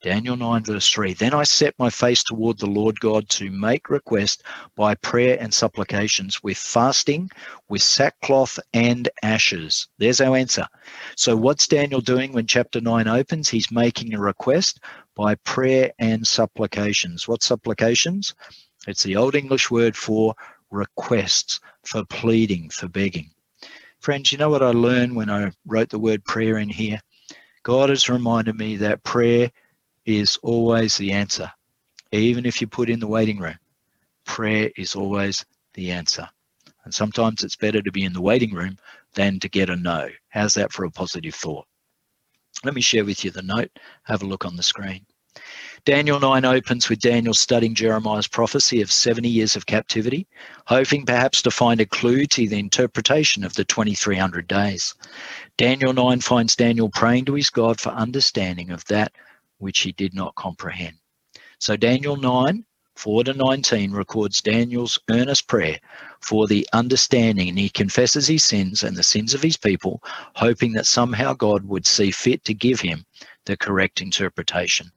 Daniel 9, verse 3 Then I set my face toward the Lord God to make request by prayer and supplications with fasting, with sackcloth and ashes. There's our answer. So, what's Daniel doing when chapter 9 opens? He's making a request by prayer and supplications. What supplications? It's the Old English word for requests, for pleading, for begging. Friends, you know what I learned when I wrote the word prayer in here? God has reminded me that prayer is always the answer. Even if you put in the waiting room, prayer is always the answer. And sometimes it's better to be in the waiting room than to get a no. How's that for a positive thought? Let me share with you the note. Have a look on the screen. Daniel 9 opens with Daniel studying Jeremiah's prophecy of 70 years of captivity, hoping perhaps to find a clue to the interpretation of the 2300 days. Daniel 9 finds Daniel praying to his God for understanding of that which he did not comprehend. So Daniel 9, 4 to 19 records Daniel's earnest prayer for the understanding, and he confesses his sins and the sins of his people, hoping that somehow God would see fit to give him the correct interpretation.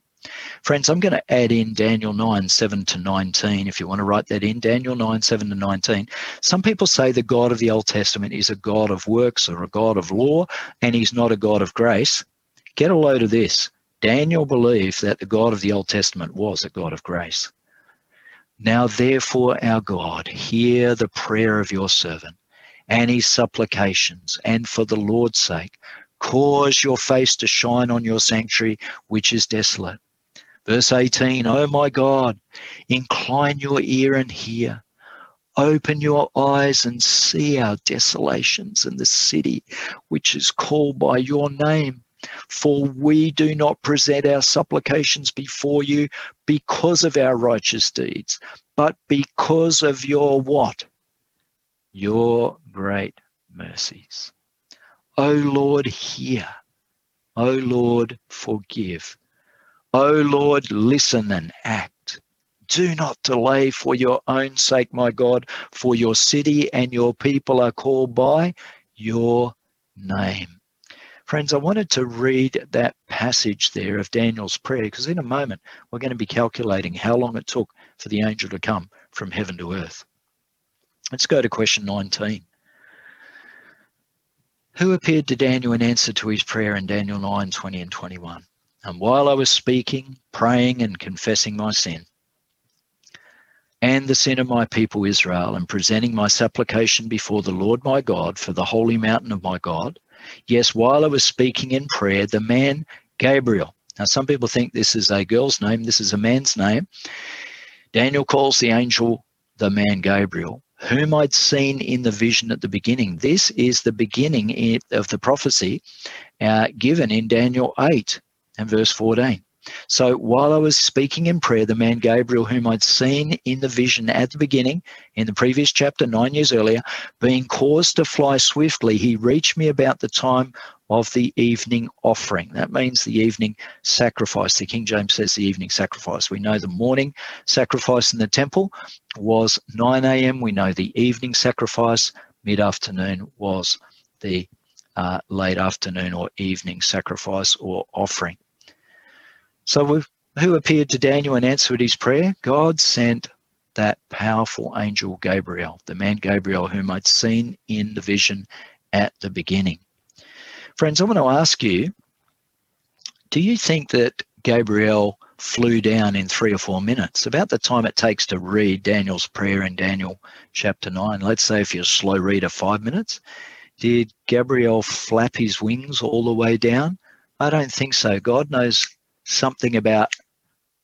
Friends, I'm going to add in Daniel 9, 7 to 19, if you want to write that in. Daniel 9, 7 to 19. Some people say the God of the Old Testament is a God of works or a God of law, and he's not a God of grace. Get a load of this. Daniel believed that the God of the Old Testament was a God of grace. Now, therefore, our God, hear the prayer of your servant and his supplications, and for the Lord's sake, cause your face to shine on your sanctuary, which is desolate. Verse 18, Oh my God, incline your ear and hear. Open your eyes and see our desolations in the city, which is called by your name. For we do not present our supplications before you because of our righteous deeds, but because of your what? Your great mercies. O Lord, hear. O Lord, forgive. O Lord, listen and act. Do not delay for your own sake, my God, for your city and your people are called by your name. Friends, I wanted to read that passage there of Daniel's prayer because in a moment we're going to be calculating how long it took for the angel to come from heaven to earth. Let's go to question 19. Who appeared to Daniel in answer to his prayer in Daniel 9 20 and 21? And while I was speaking, praying, and confessing my sin, and the sin of my people Israel, and presenting my supplication before the Lord my God for the holy mountain of my God, Yes, while I was speaking in prayer, the man Gabriel. Now, some people think this is a girl's name, this is a man's name. Daniel calls the angel the man Gabriel, whom I'd seen in the vision at the beginning. This is the beginning of the prophecy uh, given in Daniel 8 and verse 14. So while I was speaking in prayer, the man Gabriel, whom I'd seen in the vision at the beginning, in the previous chapter, nine years earlier, being caused to fly swiftly, he reached me about the time of the evening offering. That means the evening sacrifice. The King James says the evening sacrifice. We know the morning sacrifice in the temple was 9 a.m. We know the evening sacrifice, mid afternoon, was the uh, late afternoon or evening sacrifice or offering. So, who appeared to Daniel and answered his prayer? God sent that powerful angel Gabriel, the man Gabriel whom I'd seen in the vision at the beginning. Friends, I want to ask you do you think that Gabriel flew down in three or four minutes? About the time it takes to read Daniel's prayer in Daniel chapter 9. Let's say if you're a slow reader, five minutes. Did Gabriel flap his wings all the way down? I don't think so. God knows something about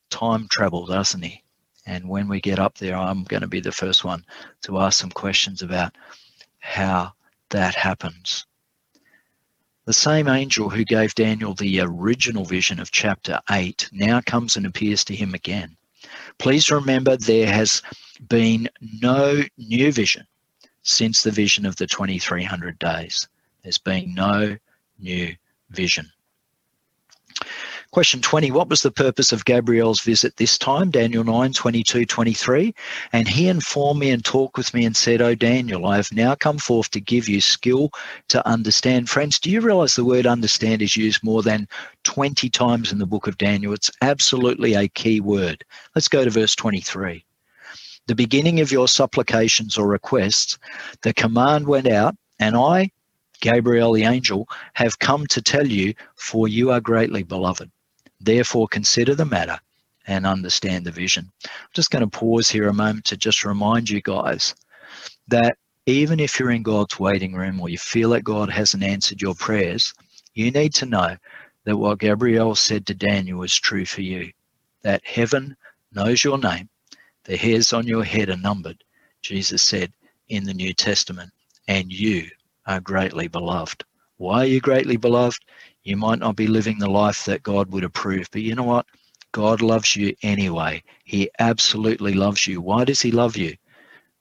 time travel, doesn't he? And when we get up there, I'm going to be the first one to ask some questions about how that happens. The same angel who gave Daniel the original vision of chapter 8 now comes and appears to him again. Please remember there has been no new vision since the vision of the 2300 days. There's been no new vision. Question 20 What was the purpose of Gabriel's visit this time? Daniel 9 22 23. And he informed me and talked with me and said, Oh, Daniel, I have now come forth to give you skill to understand. Friends, do you realize the word understand is used more than 20 times in the book of Daniel? It's absolutely a key word. Let's go to verse 23 the beginning of your supplications or requests, the command went out, and I, Gabriel the angel, have come to tell you, for you are greatly beloved. Therefore, consider the matter and understand the vision. I'm just going to pause here a moment to just remind you guys that even if you're in God's waiting room or you feel that God hasn't answered your prayers, you need to know that what Gabriel said to Daniel is true for you. That heaven knows your name, the hairs on your head are numbered, Jesus said in the New Testament, and you are greatly beloved. Why are you greatly beloved? You might not be living the life that God would approve, but you know what? God loves you anyway. He absolutely loves you. Why does He love you?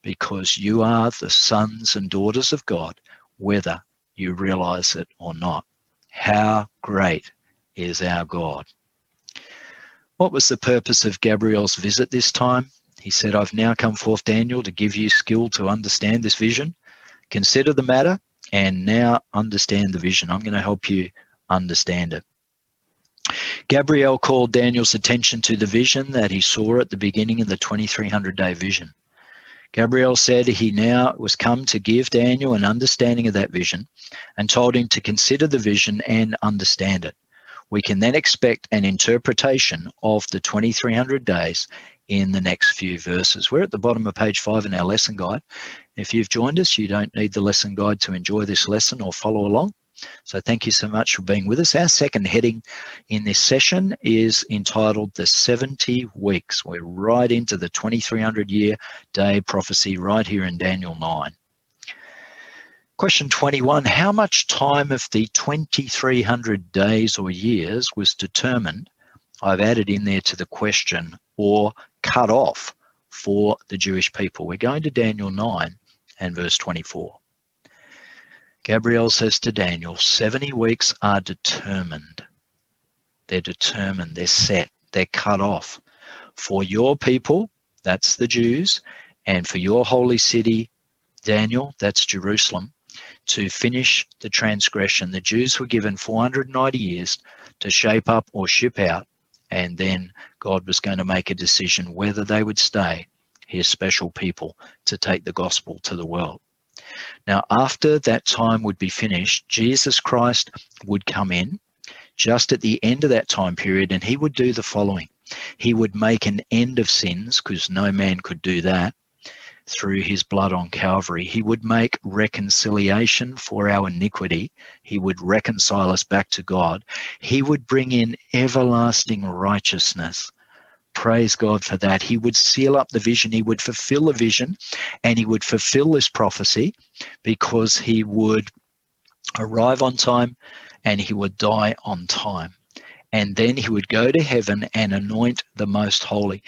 Because you are the sons and daughters of God, whether you realize it or not. How great is our God? What was the purpose of Gabriel's visit this time? He said, I've now come forth, Daniel, to give you skill to understand this vision. Consider the matter and now understand the vision. I'm going to help you understand it. Gabriel called Daniel's attention to the vision that he saw at the beginning of the 2300 day vision. Gabriel said he now was come to give Daniel an understanding of that vision and told him to consider the vision and understand it. We can then expect an interpretation of the 2300 days in the next few verses. We're at the bottom of page five in our lesson guide. If you've joined us, you don't need the lesson guide to enjoy this lesson or follow along. So thank you so much for being with us. Our second heading in this session is entitled The 70 Weeks. We're right into the 2300 year day prophecy right here in Daniel 9. Question 21 How much time of the 2300 days or years was determined? I've added in there to the question or cut off for the Jewish people. We're going to Daniel 9 and verse 24. Gabriel says to Daniel, 70 weeks are determined. They're determined, they're set, they're cut off. For your people, that's the Jews, and for your holy city, Daniel, that's Jerusalem, to finish the transgression. The Jews were given 490 years to shape up or ship out, and then God was going to make a decision whether they would stay his special people to take the gospel to the world. Now, after that time would be finished, Jesus Christ would come in just at the end of that time period and he would do the following. He would make an end of sins because no man could do that through his blood on Calvary. He would make reconciliation for our iniquity. He would reconcile us back to God. He would bring in everlasting righteousness praise God for that. He would seal up the vision, he would fulfill the vision, and he would fulfill this prophecy because he would arrive on time and he would die on time. And then he would go to heaven and anoint the most holy.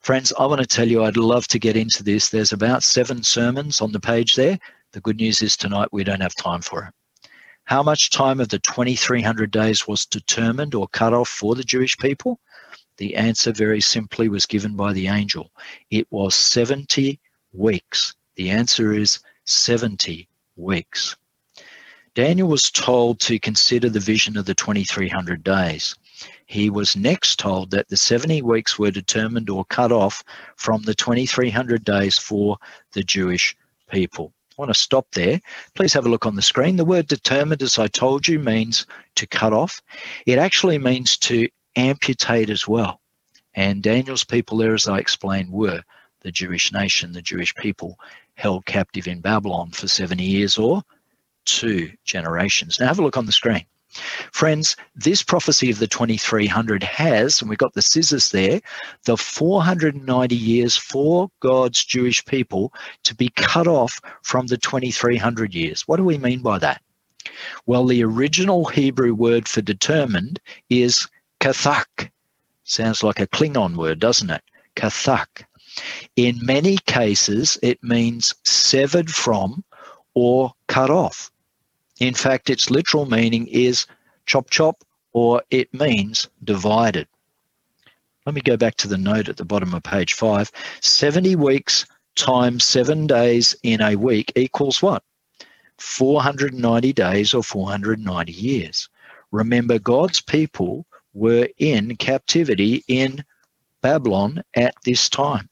Friends, I want to tell you, I'd love to get into this. There's about seven sermons on the page there. The good news is tonight we don't have time for it. How much time of the 2300 days was determined or cut off for the Jewish people? The answer very simply was given by the angel. It was 70 weeks. The answer is 70 weeks. Daniel was told to consider the vision of the 2300 days. He was next told that the 70 weeks were determined or cut off from the 2300 days for the Jewish people. I want to stop there. Please have a look on the screen. The word determined, as I told you, means to cut off. It actually means to amputate as well. And Daniel's people there, as I explained, were the Jewish nation, the Jewish people held captive in Babylon for 70 years or two generations. Now have a look on the screen. Friends, this prophecy of the 2300 has, and we've got the scissors there, the 490 years for God's Jewish people to be cut off from the 2300 years. What do we mean by that? Well, the original Hebrew word for determined is chathak. Sounds like a Klingon word, doesn't it? chathak. In many cases, it means severed from or cut off. In fact, its literal meaning is chop chop or it means divided. Let me go back to the note at the bottom of page five. 70 weeks times seven days in a week equals what? 490 days or 490 years. Remember, God's people were in captivity in Babylon at this time.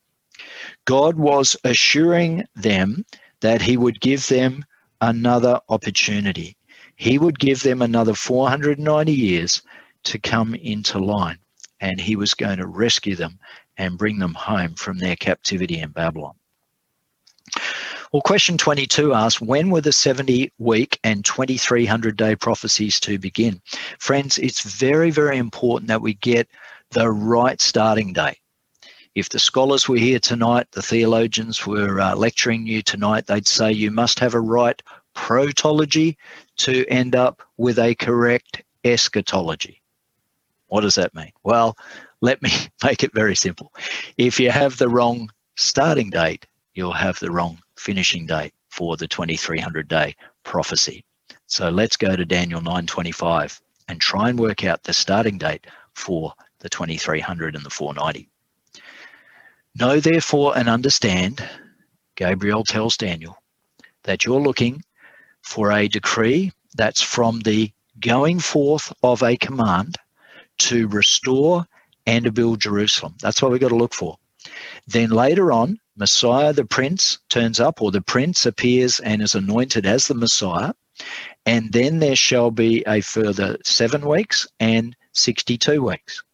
God was assuring them that He would give them another opportunity. He would give them another 490 years to come into line, and He was going to rescue them and bring them home from their captivity in Babylon. Well, question 22 asks, when were the 70 week and 2300 day prophecies to begin? Friends, it's very, very important that we get the right starting date. If the scholars were here tonight, the theologians were uh, lecturing you tonight, they'd say you must have a right protology to end up with a correct eschatology. What does that mean? Well, let me make it very simple. If you have the wrong starting date, you'll have the wrong finishing date for the 2300 day prophecy. So let's go to Daniel 9:25 and try and work out the starting date for the 2300 and the 490. Know therefore and understand, Gabriel tells Daniel, that you're looking for a decree that's from the going forth of a command to restore and to build Jerusalem. That's what we've got to look for. Then later on, Messiah the Prince turns up, or the Prince appears and is anointed as the Messiah. And then there shall be a further seven weeks and 62 weeks.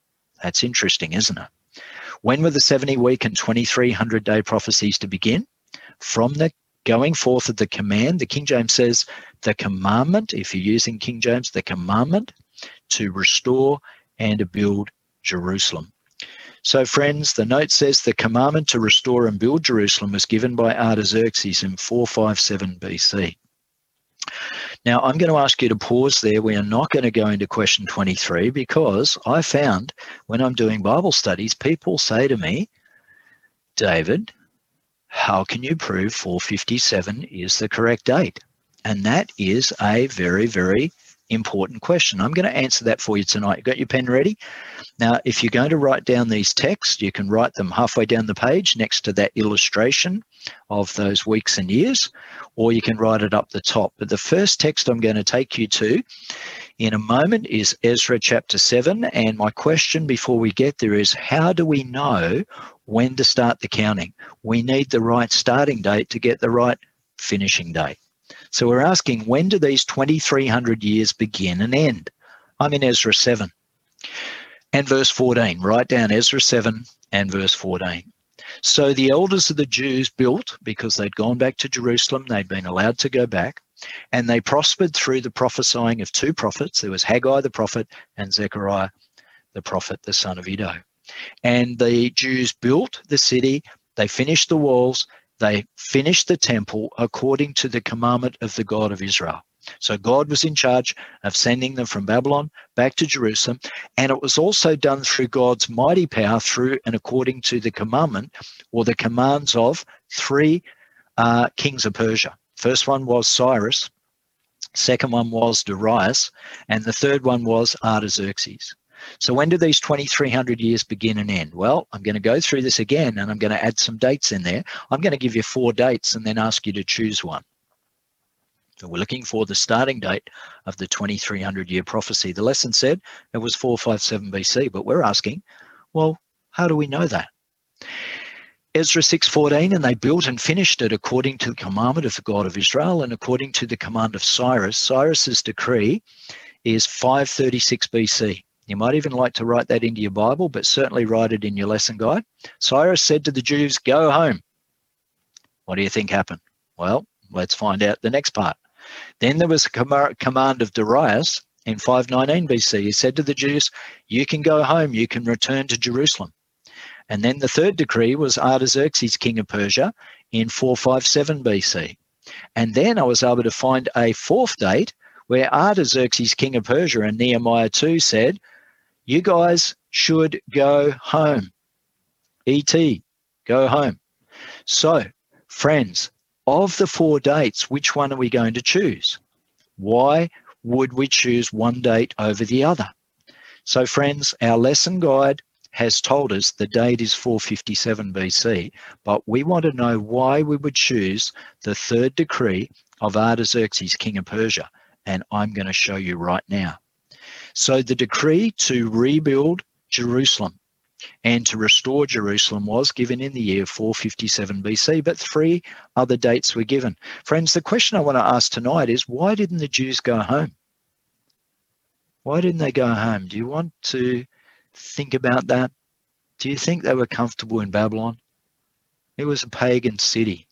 That's interesting, isn't it? When were the 70 week and 2300 day prophecies to begin? From the going forth of the command, the King James says the commandment, if you're using King James, the commandment to restore and to build Jerusalem. So, friends, the note says the commandment to restore and build Jerusalem was given by Artaxerxes in 457 BC. Now, I'm going to ask you to pause there. We are not going to go into question 23 because I found when I'm doing Bible studies, people say to me, David, how can you prove 457 is the correct date? And that is a very, very important question. I'm going to answer that for you tonight. You got your pen ready? Now, if you're going to write down these texts, you can write them halfway down the page next to that illustration of those weeks and years, or you can write it up the top. But the first text I'm going to take you to in a moment is Ezra chapter 7. And my question before we get there is how do we know when to start the counting? We need the right starting date to get the right finishing date. So we're asking when do these 2300 years begin and end? I'm in Ezra 7 and verse 14. Write down Ezra 7 and verse 14. So the elders of the Jews built because they'd gone back to Jerusalem, they'd been allowed to go back, and they prospered through the prophesying of two prophets. There was Haggai the prophet and Zechariah the prophet, the son of Iddo. And the Jews built the city, they finished the walls, they finished the temple according to the commandment of the God of Israel. So God was in charge of sending them from Babylon back to Jerusalem, and it was also done through God's mighty power through and according to the commandment or the commands of three uh, kings of Persia. First one was Cyrus, second one was Darius, and the third one was Artaxerxes. So when do these 2300 years begin and end? Well, I'm going to go through this again and I'm going to add some dates in there. I'm going to give you four dates and then ask you to choose one. So we're looking for the starting date of the 2300 year prophecy. The lesson said it was 457 BC, but we're asking, well, how do we know that? Ezra 6:14 and they built and finished it according to the commandment of the God of Israel and according to the command of Cyrus. Cyrus's decree is 536 BC. You might even like to write that into your Bible, but certainly write it in your lesson guide. Cyrus said to the Jews, Go home. What do you think happened? Well, let's find out the next part. Then there was a command of Darius in 519 BC. He said to the Jews, You can go home, you can return to Jerusalem. And then the third decree was Artaxerxes, king of Persia, in 457 BC. And then I was able to find a fourth date where Artaxerxes, king of Persia, and Nehemiah 2 said, you guys should go home. ET, go home. So, friends, of the four dates, which one are we going to choose? Why would we choose one date over the other? So, friends, our lesson guide has told us the date is 457 BC, but we want to know why we would choose the third decree of Artaxerxes, king of Persia, and I'm going to show you right now. So the decree to rebuild Jerusalem and to restore Jerusalem was given in the year 457 BC, but three other dates were given. Friends, the question I want to ask tonight is why didn't the Jews go home? Why didn't they go home? Do you want to think about that? Do you think they were comfortable in Babylon? It was a pagan city.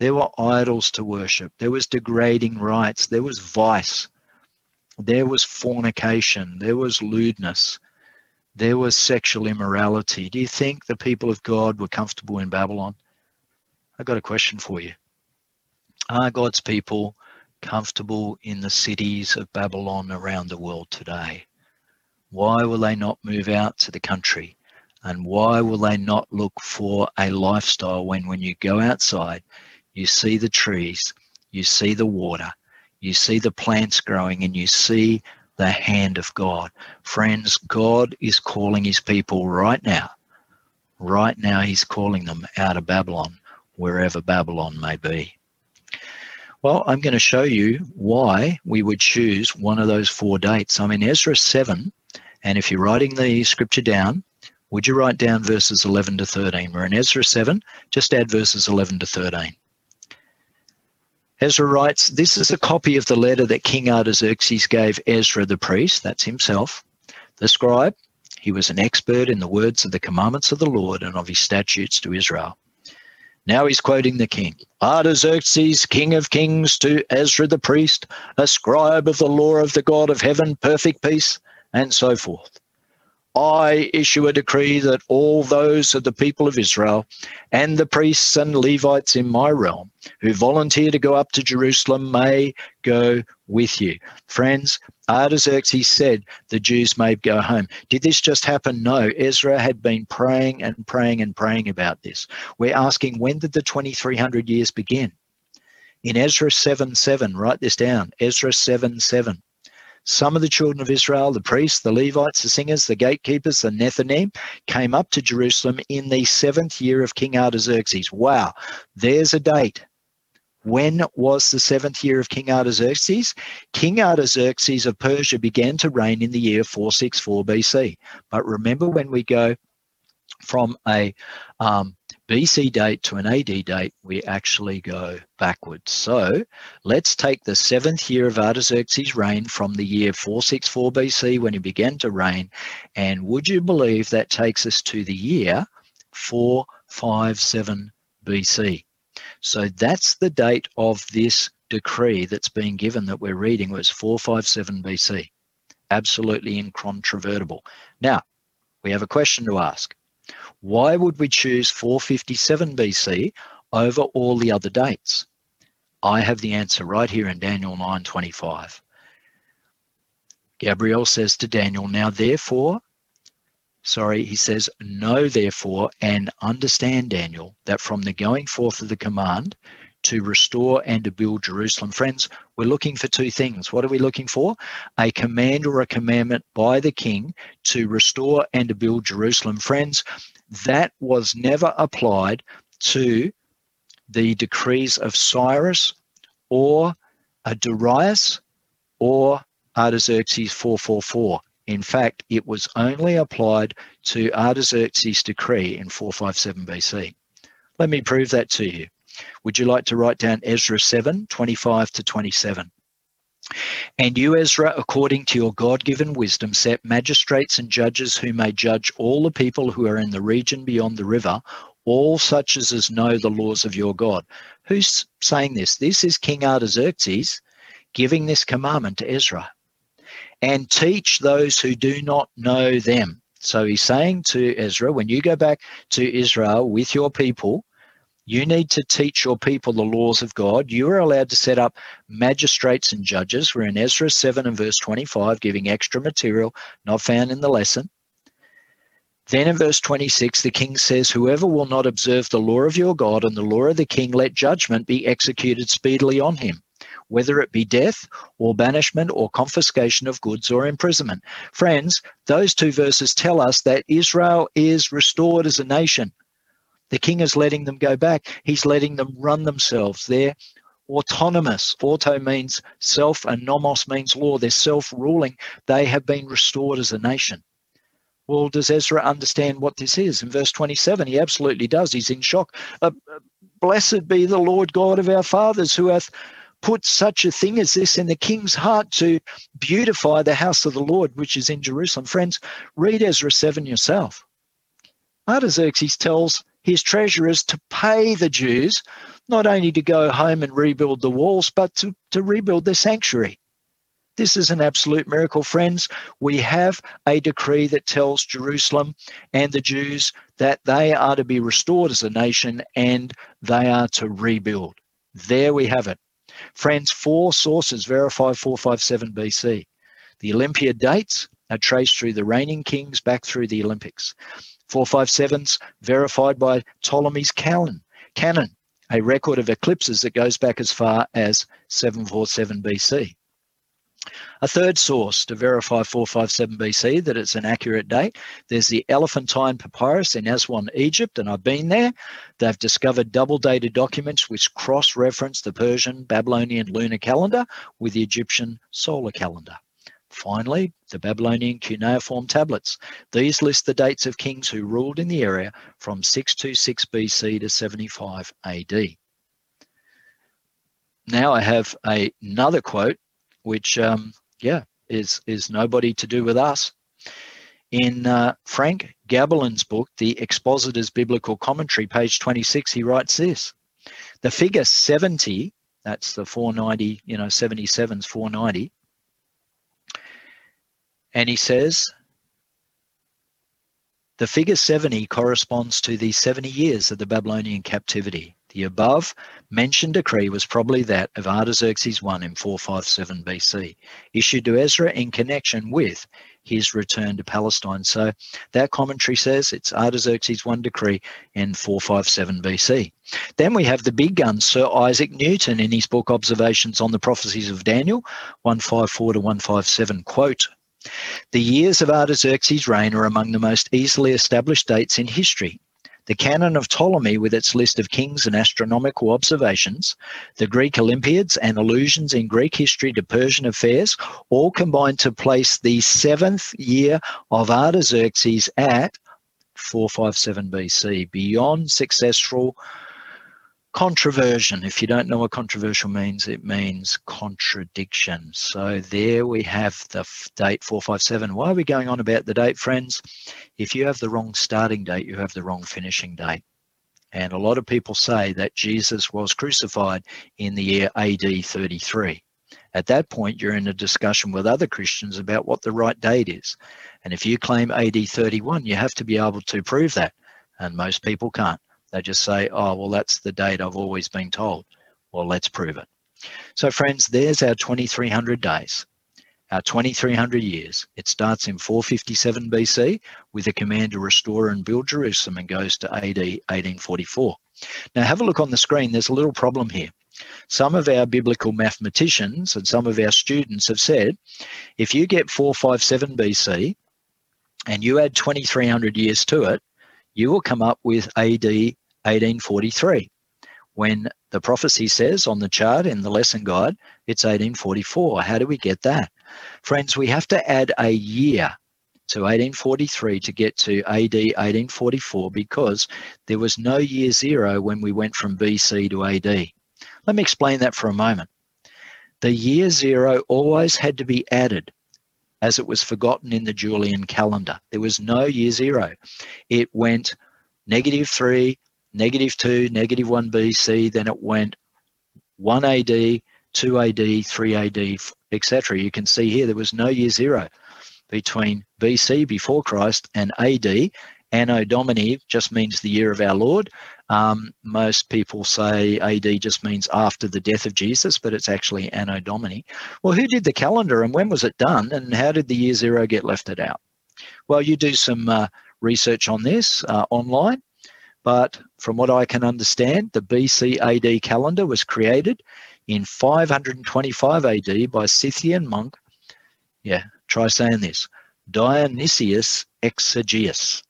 There were idols to worship. There was degrading rites. There was vice. There was fornication, there was lewdness, there was sexual immorality. Do you think the people of God were comfortable in Babylon? I've got a question for you. Are God's people comfortable in the cities of Babylon around the world today? Why will they not move out to the country? And why will they not look for a lifestyle when, when you go outside, you see the trees, you see the water, you see the plants growing and you see the hand of God. Friends, God is calling his people right now. Right now, he's calling them out of Babylon, wherever Babylon may be. Well, I'm going to show you why we would choose one of those four dates. I'm in Ezra 7, and if you're writing the scripture down, would you write down verses 11 to 13? We're in Ezra 7, just add verses 11 to 13. Ezra writes, This is a copy of the letter that King Artaxerxes gave Ezra the priest, that's himself, the scribe. He was an expert in the words of the commandments of the Lord and of his statutes to Israel. Now he's quoting the king. Artaxerxes, king of kings, to Ezra the priest, a scribe of the law of the God of heaven, perfect peace, and so forth. I issue a decree that all those of the people of Israel and the priests and Levites in my realm who volunteer to go up to Jerusalem may go with you. Friends, Artaxerxes said the Jews may go home. Did this just happen? No. Ezra had been praying and praying and praying about this. We're asking when did the 2300 years begin? In Ezra 7 7, write this down Ezra 7 7. Some of the children of Israel, the priests, the Levites, the singers, the gatekeepers, the Nethinim, came up to Jerusalem in the seventh year of King Artaxerxes. Wow, there's a date. When was the seventh year of King Artaxerxes? King Artaxerxes of Persia began to reign in the year 464 BC. But remember when we go from a um, BC date to an AD date, we actually go backwards. So let's take the seventh year of Artaxerxes' reign from the year 464 BC when he began to reign, and would you believe that takes us to the year 457 BC? So that's the date of this decree that's being given that we're reading was 457 BC. Absolutely incontrovertible. Now, we have a question to ask. Why would we choose 457 BC over all the other dates? I have the answer right here in Daniel 9:25. Gabriel says to Daniel, Now therefore, sorry, he says, Know therefore and understand, Daniel, that from the going forth of the command to restore and to build Jerusalem. Friends, we're looking for two things. What are we looking for? A command or a commandment by the king to restore and to build Jerusalem. Friends, that was never applied to the decrees of Cyrus or Darius or Artaxerxes 444. In fact, it was only applied to Artaxerxes' decree in 457 BC. Let me prove that to you. Would you like to write down Ezra 7 25 to 27? And you, Ezra, according to your God given wisdom, set magistrates and judges who may judge all the people who are in the region beyond the river, all such as, as know the laws of your God. Who's saying this? This is King Artaxerxes giving this commandment to Ezra. And teach those who do not know them. So he's saying to Ezra, when you go back to Israel with your people, you need to teach your people the laws of God. You are allowed to set up magistrates and judges. We're in Ezra 7 and verse 25, giving extra material not found in the lesson. Then in verse 26, the king says, Whoever will not observe the law of your God and the law of the king, let judgment be executed speedily on him, whether it be death or banishment or confiscation of goods or imprisonment. Friends, those two verses tell us that Israel is restored as a nation. The king is letting them go back. He's letting them run themselves. They're autonomous. Auto means self and nomos means law. They're self ruling. They have been restored as a nation. Well, does Ezra understand what this is? In verse 27, he absolutely does. He's in shock. Uh, Blessed be the Lord God of our fathers who hath put such a thing as this in the king's heart to beautify the house of the Lord, which is in Jerusalem. Friends, read Ezra 7 yourself. Artaxerxes tells his treasurers to pay the Jews not only to go home and rebuild the walls, but to, to rebuild the sanctuary. This is an absolute miracle, friends. We have a decree that tells Jerusalem and the Jews that they are to be restored as a nation and they are to rebuild. There we have it. Friends, four sources verify 457 BC. The Olympia dates are traced through the reigning kings back through the Olympics. 457's verified by Ptolemy's canon, canon, a record of eclipses that goes back as far as 747 BC. A third source to verify 457 BC that it's an accurate date, there's the Elephantine Papyrus in Aswan, Egypt, and I've been there. They've discovered double dated documents which cross reference the Persian Babylonian lunar calendar with the Egyptian solar calendar. Finally, the Babylonian cuneiform tablets. These list the dates of kings who ruled in the area from 626 BC to 75 AD. Now I have a, another quote, which, um, yeah, is, is nobody to do with us. In uh, Frank Gaebelein's book, The Expositor's Biblical Commentary, page 26, he writes this The figure 70, that's the 490, you know, 77's 490, and he says, the figure 70 corresponds to the 70 years of the Babylonian captivity. The above mentioned decree was probably that of Artaxerxes I in 457 BC, issued to Ezra in connection with his return to Palestine. So that commentary says it's Artaxerxes I decree in 457 BC. Then we have the big gun, Sir Isaac Newton, in his book Observations on the Prophecies of Daniel, 154 to 157, quote, the years of Artaxerxes' reign are among the most easily established dates in history. The canon of Ptolemy, with its list of kings and astronomical observations, the Greek Olympiads and allusions in Greek history to Persian affairs, all combine to place the seventh year of Artaxerxes at 457 BC, beyond successful Controversion. If you don't know what controversial means, it means contradiction. So there we have the date 457. Why are we going on about the date, friends? If you have the wrong starting date, you have the wrong finishing date. And a lot of people say that Jesus was crucified in the year AD 33. At that point, you're in a discussion with other Christians about what the right date is. And if you claim AD 31, you have to be able to prove that. And most people can't. They just say, oh, well, that's the date I've always been told. Well, let's prove it. So, friends, there's our 2300 days, our 2300 years. It starts in 457 BC with a command to restore and build Jerusalem and goes to AD 1844. Now, have a look on the screen. There's a little problem here. Some of our biblical mathematicians and some of our students have said if you get 457 BC and you add 2300 years to it, you will come up with AD 1843. When the prophecy says on the chart in the lesson guide, it's 1844. How do we get that? Friends, we have to add a year to 1843 to get to AD 1844 because there was no year zero when we went from BC to AD. Let me explain that for a moment. The year zero always had to be added as it was forgotten in the Julian calendar. There was no year zero. It went negative 3, negative 2, negative 1 BC, then it went 1 AD, 2 AD, 3 AD, etc. You can see here there was no year zero between BC, before Christ, and AD. Anno Domini just means the year of our Lord. Um, most people say AD just means after the death of Jesus, but it's actually Anno Domini. Well, who did the calendar and when was it done, and how did the year zero get left out? Well, you do some uh, research on this uh, online. But from what I can understand, the BC AD calendar was created in 525 AD by Scythian monk, yeah, try saying this, Dionysius Exiguus.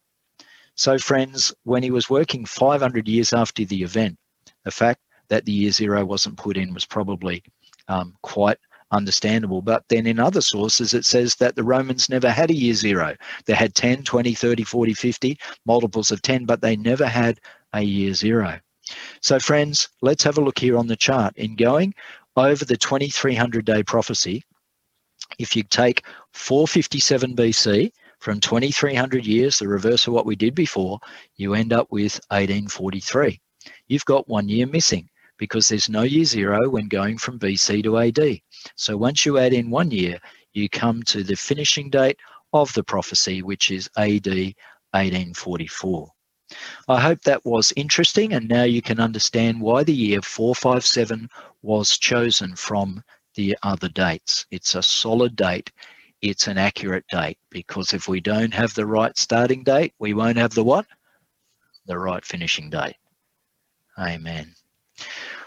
So, friends, when he was working 500 years after the event, the fact that the year zero wasn't put in was probably um, quite understandable. But then in other sources, it says that the Romans never had a year zero. They had 10, 20, 30, 40, 50, multiples of 10, but they never had a year zero. So, friends, let's have a look here on the chart. In going over the 2300 day prophecy, if you take 457 BC from 2300 years, the reverse of what we did before, you end up with 1843. You've got one year missing because there's no year zero when going from BC to AD. So once you add in one year, you come to the finishing date of the prophecy, which is AD 1844. I hope that was interesting, and now you can understand why the year 457 was chosen from the other dates. It's a solid date, it's an accurate date, because if we don't have the right starting date, we won't have the what? The right finishing date. Amen.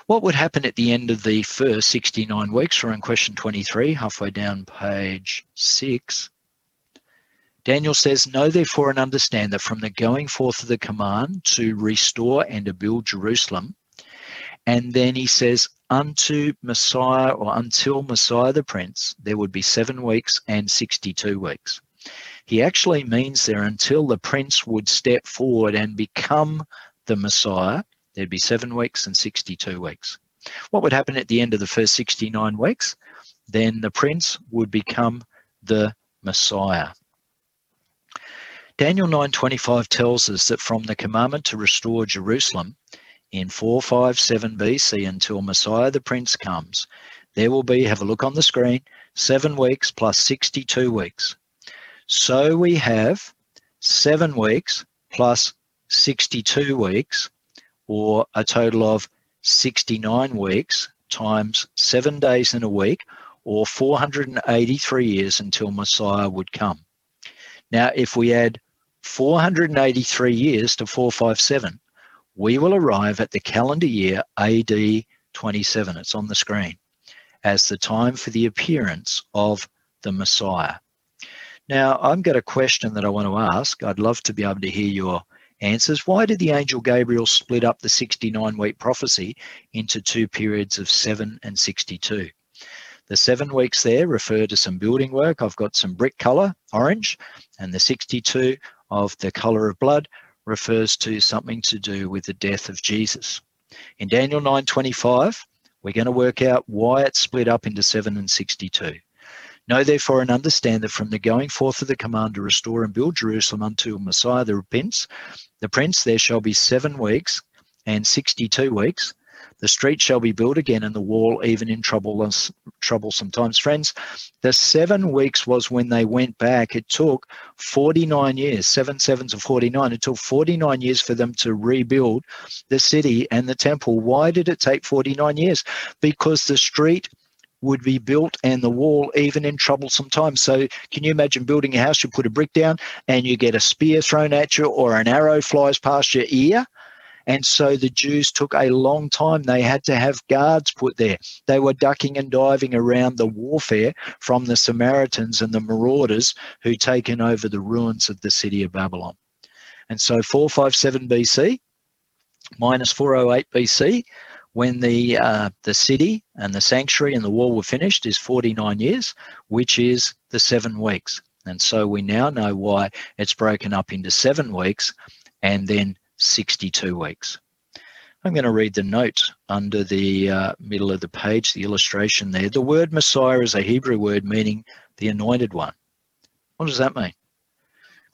What would happen at the end of the first 69 weeks? We're in question 23, halfway down page 6. Daniel says, Know therefore and understand that from the going forth of the command to restore and to build Jerusalem, and then he says, Unto Messiah or until Messiah the Prince, there would be seven weeks and 62 weeks. He actually means there until the Prince would step forward and become the Messiah, there'd be seven weeks and 62 weeks. What would happen at the end of the first 69 weeks? Then the Prince would become the Messiah. Daniel 9:25 tells us that from the commandment to restore Jerusalem in 457 BC until Messiah the Prince comes, there will be, have a look on the screen, seven weeks plus 62 weeks. So we have seven weeks plus 62 weeks, or a total of 69 weeks times seven days in a week, or 483 years until Messiah would come. Now, if we add 483 years to 457, we will arrive at the calendar year AD 27. It's on the screen as the time for the appearance of the Messiah. Now, I've got a question that I want to ask. I'd love to be able to hear your answers. Why did the angel Gabriel split up the 69 week prophecy into two periods of 7 and 62? The seven weeks there refer to some building work. I've got some brick colour, orange, and the 62 of the color of blood refers to something to do with the death of Jesus. In Daniel 9:25, we're going to work out why it's split up into 7 and 62. Know therefore and understand that from the going forth of the command to restore and build Jerusalem unto Messiah the Prince, the Prince, there shall be seven weeks and 62 weeks, the street shall be built again, and the wall even in troublous, troublesome times. Friends, the seven weeks was when they went back. It took 49 years, seven sevens of 49. It took 49 years for them to rebuild the city and the temple. Why did it take 49 years? Because the street would be built and the wall even in troublesome times. So can you imagine building a house? You put a brick down and you get a spear thrown at you or an arrow flies past your ear and so the Jews took a long time. They had to have guards put there. They were ducking and diving around the warfare from the Samaritans and the marauders who'd taken over the ruins of the city of Babylon. And so 457 BC minus 408 BC, when the uh, the city and the sanctuary and the wall were finished, is 49 years, which is the seven weeks. And so we now know why it's broken up into seven weeks and then 62 weeks. I'm going to read the note under the uh, middle of the page, the illustration there. The word Messiah is a Hebrew word meaning the anointed one. What does that mean?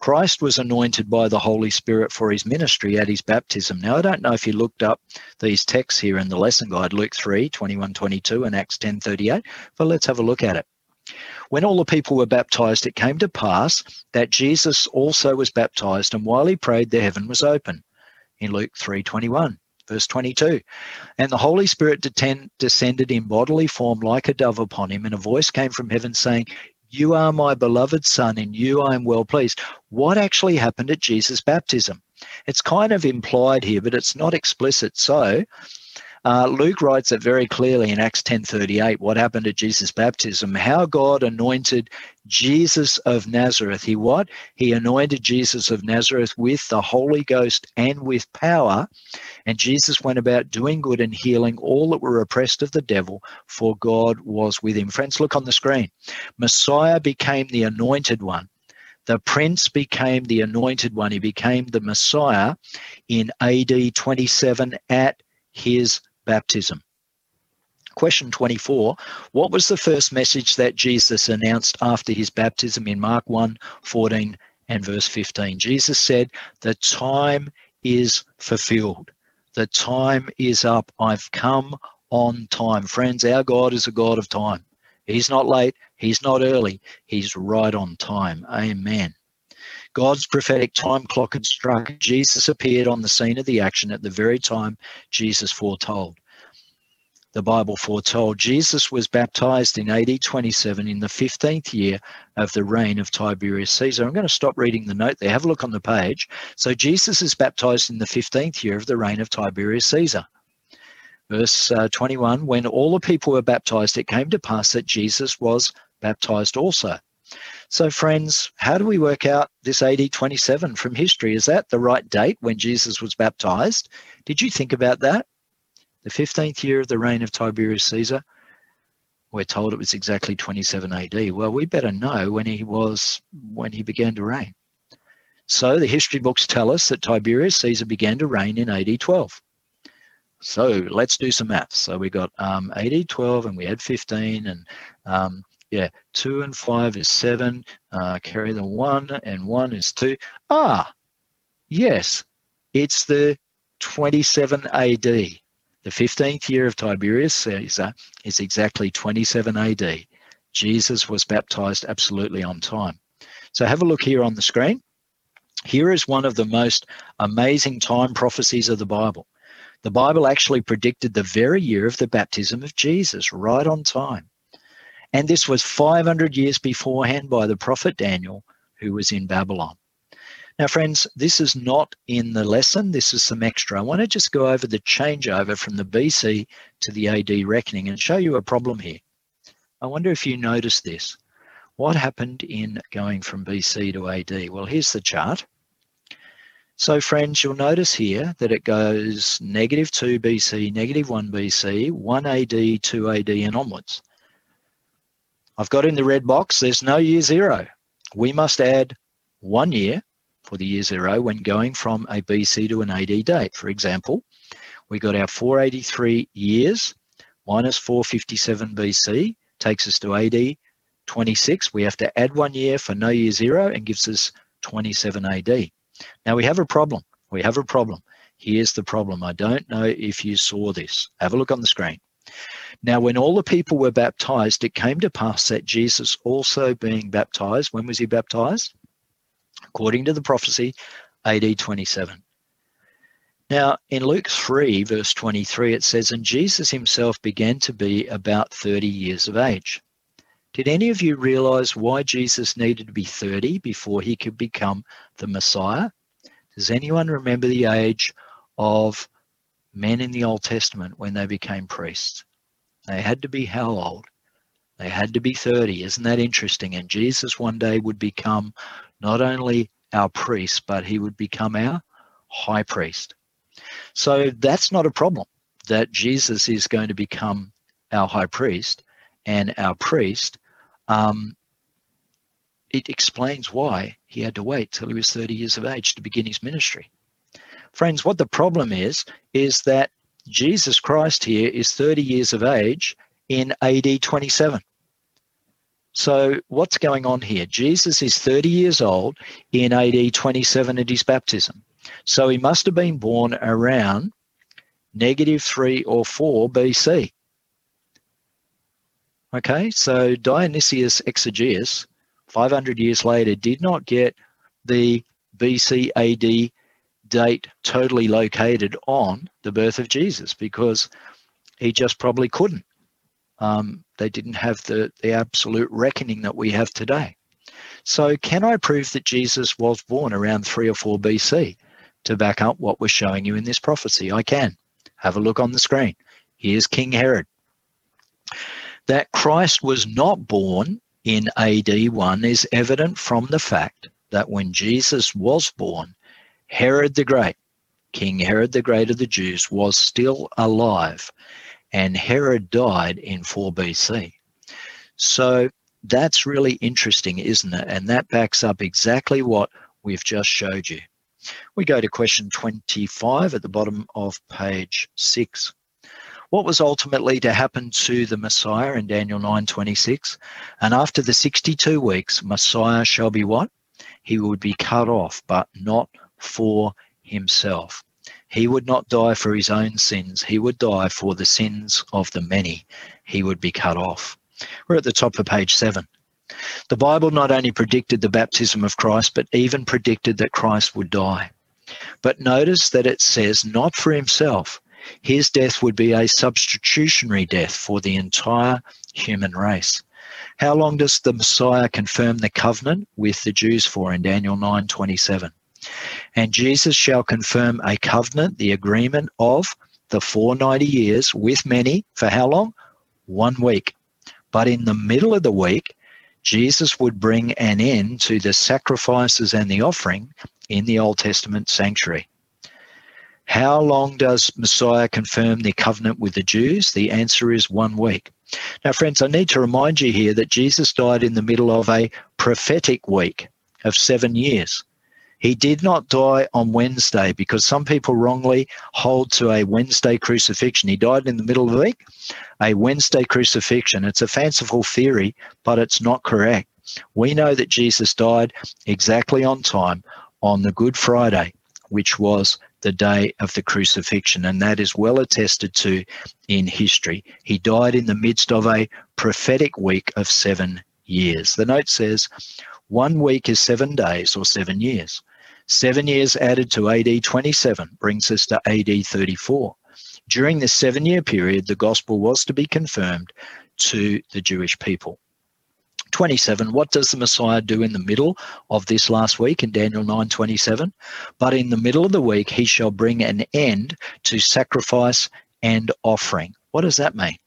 Christ was anointed by the Holy Spirit for his ministry at his baptism. Now, I don't know if you looked up these texts here in the lesson guide, Luke 3, 21, 22, and Acts 10, 38, but let's have a look at it. When all the people were baptized, it came to pass that Jesus also was baptized, and while he prayed, the heaven was open in Luke 3:21 verse 22 and the holy spirit descended in bodily form like a dove upon him and a voice came from heaven saying you are my beloved son in you i am well pleased. What actually happened at jesus baptism? It's kind of implied here but it's not explicit. So uh, Luke writes it very clearly in Acts 10:38 what happened at Jesus' baptism, how God anointed Jesus of Nazareth. He what? He anointed Jesus of Nazareth with the Holy Ghost and with power, and Jesus went about doing good and healing all that were oppressed of the devil, for God was with him. Friends, look on the screen. Messiah became the anointed one the prince became the anointed one. He became the Messiah in AD 27 at his baptism. Question 24 What was the first message that Jesus announced after his baptism in Mark 1 14 and verse 15? Jesus said, The time is fulfilled. The time is up. I've come on time. Friends, our God is a God of time. He's not late, He's not early, He's right on time. Amen. God's prophetic time clock had struck. Jesus appeared on the scene of the action at the very time Jesus foretold. The Bible foretold Jesus was baptized in AD 27 in the 15th year of the reign of Tiberius Caesar. I'm going to stop reading the note there. Have a look on the page. So Jesus is baptized in the 15th year of the reign of Tiberius Caesar. Verse uh, 21 When all the people were baptized, it came to pass that Jesus was baptized also. So, friends, how do we work out this AD 27 from history? Is that the right date when Jesus was baptized? Did you think about that? The 15th year of the reign of Tiberius Caesar? We're told it was exactly 27 AD. Well, we better know when he was when he began to reign. So the history books tell us that Tiberius Caesar began to reign in AD 12. So let's do some maths. So we got um, AD 12 and we had 15 and um, yeah, 2 and 5 is 7. Uh, carry the 1 and 1 is 2. Ah, yes, it's the 27 AD. The 15th year of Tiberius Caesar is exactly 27 AD. Jesus was baptized absolutely on time. So have a look here on the screen. Here is one of the most amazing time prophecies of the Bible. The Bible actually predicted the very year of the baptism of Jesus, right on time. And this was 500 years beforehand by the prophet Daniel, who was in Babylon. Now, friends, this is not in the lesson. This is some extra. I want to just go over the changeover from the BC to the AD reckoning and show you a problem here. I wonder if you notice this. What happened in going from BC to AD? Well, here's the chart. So friends, you'll notice here that it goes negative 2 BC, negative 1 BC, 1 AD, 2 AD and onwards. I've got in the red box, there's no year zero. We must add one year for the year zero when going from a BC to an AD date. For example, we got our 483 years minus 457 BC takes us to AD 26. We have to add one year for no year zero and gives us 27 AD. Now we have a problem. We have a problem. Here's the problem. I don't know if you saw this. Have a look on the screen. Now, when all the people were baptized, it came to pass that Jesus also being baptized, when was he baptized? According to the prophecy, AD 27. Now, in Luke 3, verse 23, it says, And Jesus himself began to be about 30 years of age. Did any of you realize why Jesus needed to be 30 before he could become the Messiah? Does anyone remember the age of men in the Old Testament when they became priests? They had to be how old? They had to be 30. Isn't that interesting? And Jesus one day would become not only our priest, but he would become our high priest. So that's not a problem that Jesus is going to become our high priest and our priest um, it explains why he had to wait till he was 30 years of age to begin his ministry. Friends, what the problem is, is that Jesus Christ here is 30 years of age in AD 27. So, what's going on here? Jesus is 30 years old in AD 27 at his baptism. So, he must have been born around negative 3 or 4 BC. Okay, so Dionysius Exiguus, 500 years later, did not get the BC AD date totally located on the birth of Jesus because he just probably couldn't. Um, they didn't have the, the absolute reckoning that we have today. So, can I prove that Jesus was born around 3 or 4 BC to back up what we're showing you in this prophecy? I can. Have a look on the screen. Here's King Herod that Christ was not born in AD 1 is evident from the fact that when Jesus was born, Herod the Great, King Herod the Great of the Jews, was still alive, and Herod died in 4 BC. So that's really interesting, isn't it? And that backs up exactly what we've just showed you. We go to question 25 at the bottom of page 6 what was ultimately to happen to the Messiah in Daniel 9:26. And after the 62 weeks, Messiah shall be what? He would be cut off, but not for himself. He would not die for his own sins. He would die for the sins of the many. He would be cut off. We're at the top of page seven. The Bible not only predicted the baptism of Christ, but even predicted that Christ would die. But notice that it says, not for himself, his death would be a substitutionary death for the entire human race. How long does the Messiah confirm the covenant with the Jews for in Daniel 9:27? And Jesus shall confirm a covenant, the agreement of the 490 years with many for how long? One week. But in the middle of the week, Jesus would bring an end to the sacrifices and the offering in the Old Testament sanctuary. How long does Messiah confirm the covenant with the Jews? The answer is one week. Now, friends, I need to remind you here that Jesus died in the middle of a prophetic week of seven years. He did not die on Wednesday because some people wrongly hold to a Wednesday crucifixion. He died in the middle of the week, a Wednesday crucifixion. It's a fanciful theory, but it's not correct. We know that Jesus died exactly on time on the Good Friday, which was the day of the crucifixion, and that is well attested to in history. He died in the midst of a prophetic week of seven years. The note says, one week is seven days or seven years. Seven years added to AD 27 brings us to AD 34. During this seven year period, the gospel was to be confirmed to the Jewish people. 27 what does the messiah do in the middle of this last week in daniel 9:27 but in the middle of the week he shall bring an end to sacrifice and offering. What does that mean?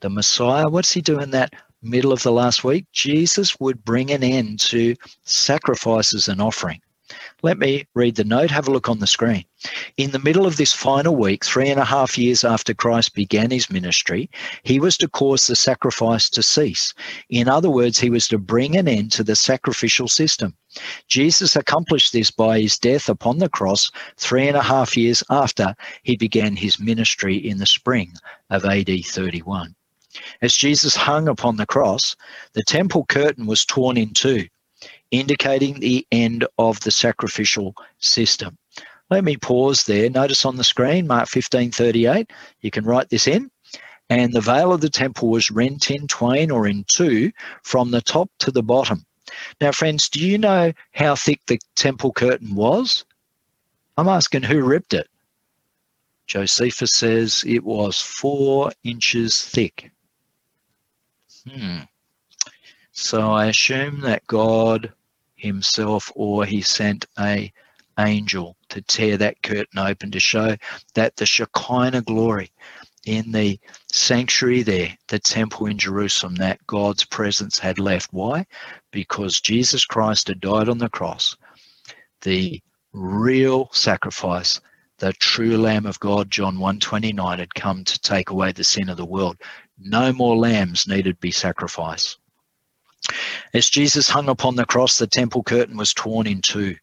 The messiah what's he doing that middle of the last week? Jesus would bring an end to sacrifices and offering let me read the note. Have a look on the screen. In the middle of this final week, three and a half years after Christ began his ministry, he was to cause the sacrifice to cease. In other words, he was to bring an end to the sacrificial system. Jesus accomplished this by his death upon the cross three and a half years after he began his ministry in the spring of AD 31. As Jesus hung upon the cross, the temple curtain was torn in two indicating the end of the sacrificial system. Let me pause there. Notice on the screen, Mark 15:38. You can write this in. And the veil of the temple was rent in twain or in two from the top to the bottom. Now, friends, do you know how thick the temple curtain was? I'm asking who ripped it. Josephus says it was four inches thick. Hmm. So I assume that God himself or he sent a angel to tear that curtain open to show that the Shekinah glory in the sanctuary there, the temple in Jerusalem, that God's presence had left. Why? Because Jesus Christ had died on the cross. The real sacrifice, the true Lamb of God, John 129, had come to take away the sin of the world. No more lambs needed be sacrificed. As Jesus hung upon the cross, the temple curtain was torn in two,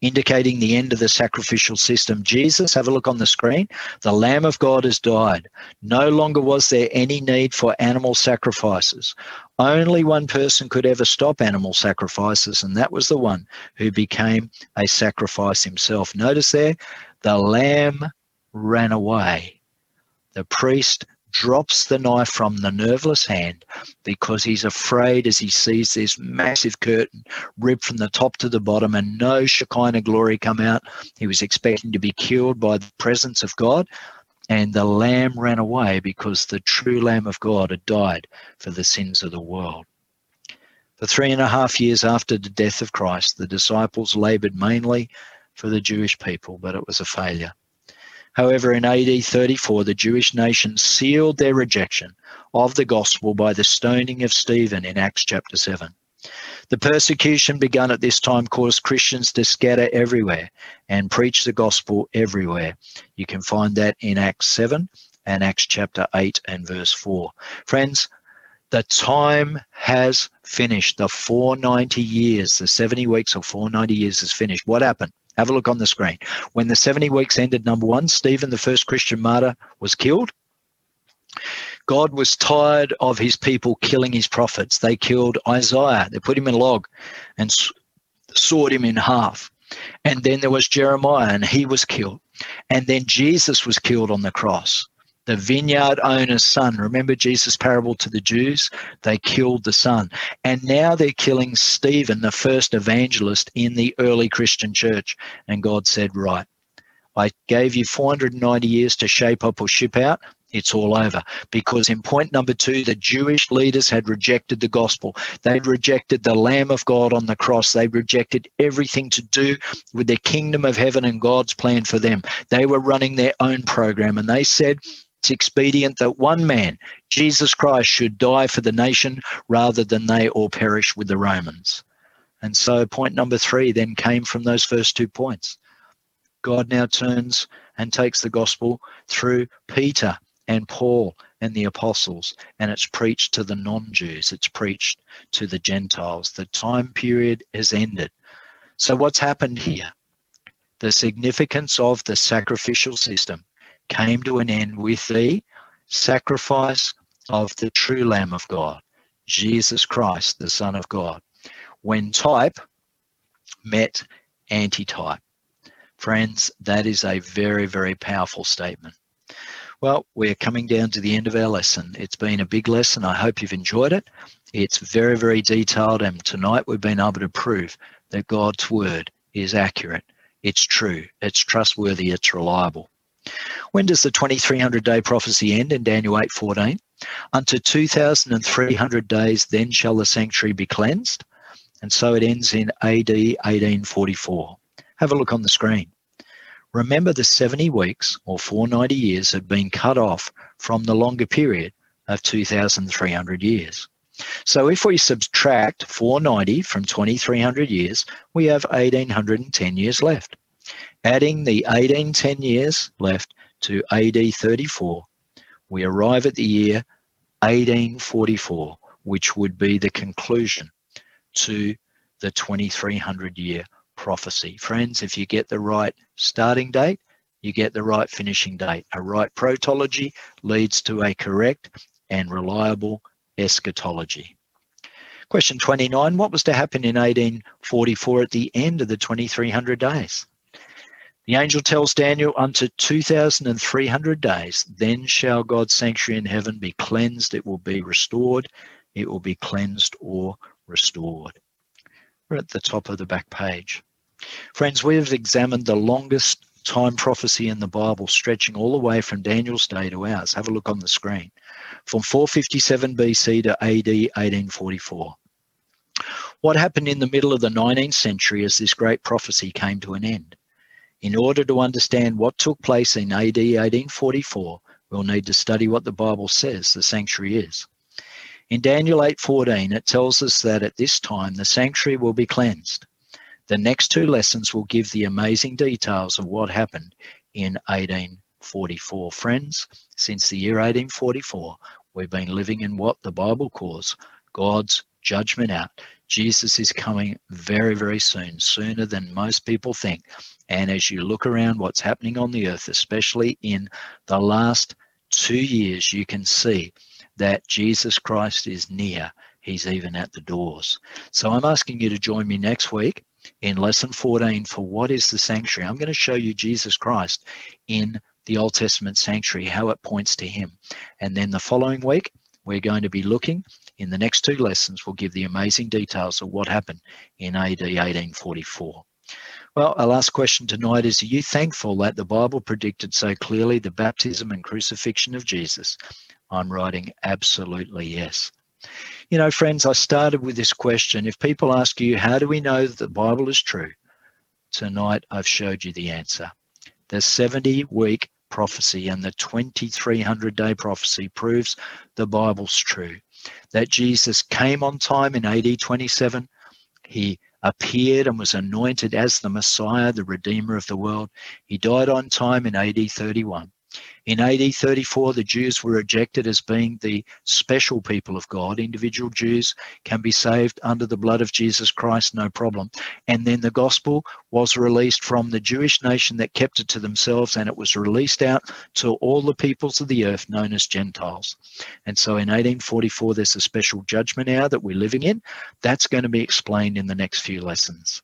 indicating the end of the sacrificial system. Jesus, have a look on the screen, the Lamb of God has died. No longer was there any need for animal sacrifices. Only one person could ever stop animal sacrifices, and that was the one who became a sacrifice himself. Notice there, the Lamb ran away. The priest drops the knife from the nerveless hand because he's afraid as he sees this massive curtain ripped from the top to the bottom and no Shekinah glory come out. He was expecting to be killed by the presence of God. And the lamb ran away because the true Lamb of God had died for the sins of the world. For three and a half years after the death of Christ, the disciples labored mainly for the Jewish people, but it was a failure. However, in AD 34, the Jewish nation sealed their rejection of the gospel by the stoning of Stephen in Acts chapter 7. The persecution begun at this time caused Christians to scatter everywhere and preach the gospel everywhere. You can find that in Acts 7 and Acts chapter 8 and verse 4. Friends, the time has finished. The 490 years, the 70 weeks or 490 years is finished. What happened? Have a look on the screen. When the 70 weeks ended, number one, Stephen, the first Christian martyr, was killed. God was tired of his people killing his prophets. They killed Isaiah. They put him in a log and sawed him in half. And then there was Jeremiah, and he was killed. And then Jesus was killed on the cross the vineyard owner's son. Remember Jesus' parable to the Jews? They killed the son. And now they're killing Stephen, the first evangelist in the early Christian church. And God said, Right, I gave you 490 years to shape up or ship out. it's all over. Because in point number two, the Jewish leaders had rejected the gospel. They'd rejected the Lamb of God on the cross. They rejected everything to do with the kingdom of heaven and God's plan for them. They were running their own program and they said, it's expedient that one man, Jesus Christ, should die for the nation rather than they all perish with the Romans. And so, point number three then came from those first two points. God now turns and takes the gospel through Peter and Paul and the apostles, and it's preached to the non Jews, it's preached to the Gentiles. The time period has ended. So, what's happened here? The significance of the sacrificial system came to an end with the sacrifice of the true Lamb of God, Jesus Christ, the Son of God, when type met antitype. Friends, that is a very, very powerful statement. Well, we're coming down to the end of our lesson. It's been a big lesson. I hope you've enjoyed it. It's very, very detailed, and tonight we've been able to prove that God's word is accurate, it's true, it's trustworthy, it's reliable. When does the 2300 day prophecy end in Daniel 8:14? Unto 2300 days then shall the sanctuary be cleansed. And so it ends in AD 1844. Have a look on the screen. Remember, the 70 weeks or 490 years have been cut off from the longer period of 2,300 years. So if we subtract 490 from 2,300 years, we have 1,810 years left. Adding the 1810 years left to AD 34, we arrive at the year 1844, which would be the conclusion to the 2300 year prophecy. Friends, if you get the right starting date, you get the right finishing date. A right protology leads to a correct and reliable eschatology. Question 29 What was to happen in 1844 at the end of the 2300 days? The angel tells Daniel, Unto 2,300 days, then shall God's sanctuary in heaven be cleansed, it will be restored, it will be cleansed or restored. We're at the top of the back page. Friends, we have examined the longest time prophecy in the Bible, stretching all the way from Daniel's day to ours. Have a look on the screen. From 457 BC to AD 1844. What happened in the middle of the 19th century as this great prophecy came to an end? In order to understand what took place in AD 1844, we'll need to study what the Bible says the sanctuary is. In Daniel 8:14, it tells us that at this time the sanctuary will be cleansed. The next two lessons will give the amazing details of what happened in 1844. Friends, since the year 1844, we've been living in what the Bible calls God's judgment hour. Jesus is coming very, very soon, sooner than most people think. And as you look around what's happening on the earth, especially in the last two years, you can see that Jesus Christ is near. He's even at the doors. So I'm asking you to join me next week in lesson 14 for what is the sanctuary. I'm going to show you Jesus Christ in the Old Testament sanctuary, how it points to him. And then the following week, we're going to be looking in the next two lessons, we'll give the amazing details of what happened in AD 1844. Well, our last question tonight is Are you thankful that the Bible predicted so clearly the baptism and crucifixion of Jesus? I'm writing absolutely yes. You know, friends, I started with this question. If people ask you, how do we know that the Bible is true? Tonight, I've showed you the answer. The 70 week prophecy and the 2300 day prophecy proves the Bible's true. That Jesus came on time in AD 27. He appeared and was anointed as the Messiah, the Redeemer of the world. He died on time in AD 31. In AD 34, the Jews were rejected as being the special people of God. Individual Jews can be saved under the blood of Jesus Christ, no problem. And then the gospel was released from the Jewish nation that kept it to themselves, and it was released out to all the peoples of the earth known as Gentiles. And so in 1844, there's a special judgment hour that we're living in. That's going to be explained in the next few lessons.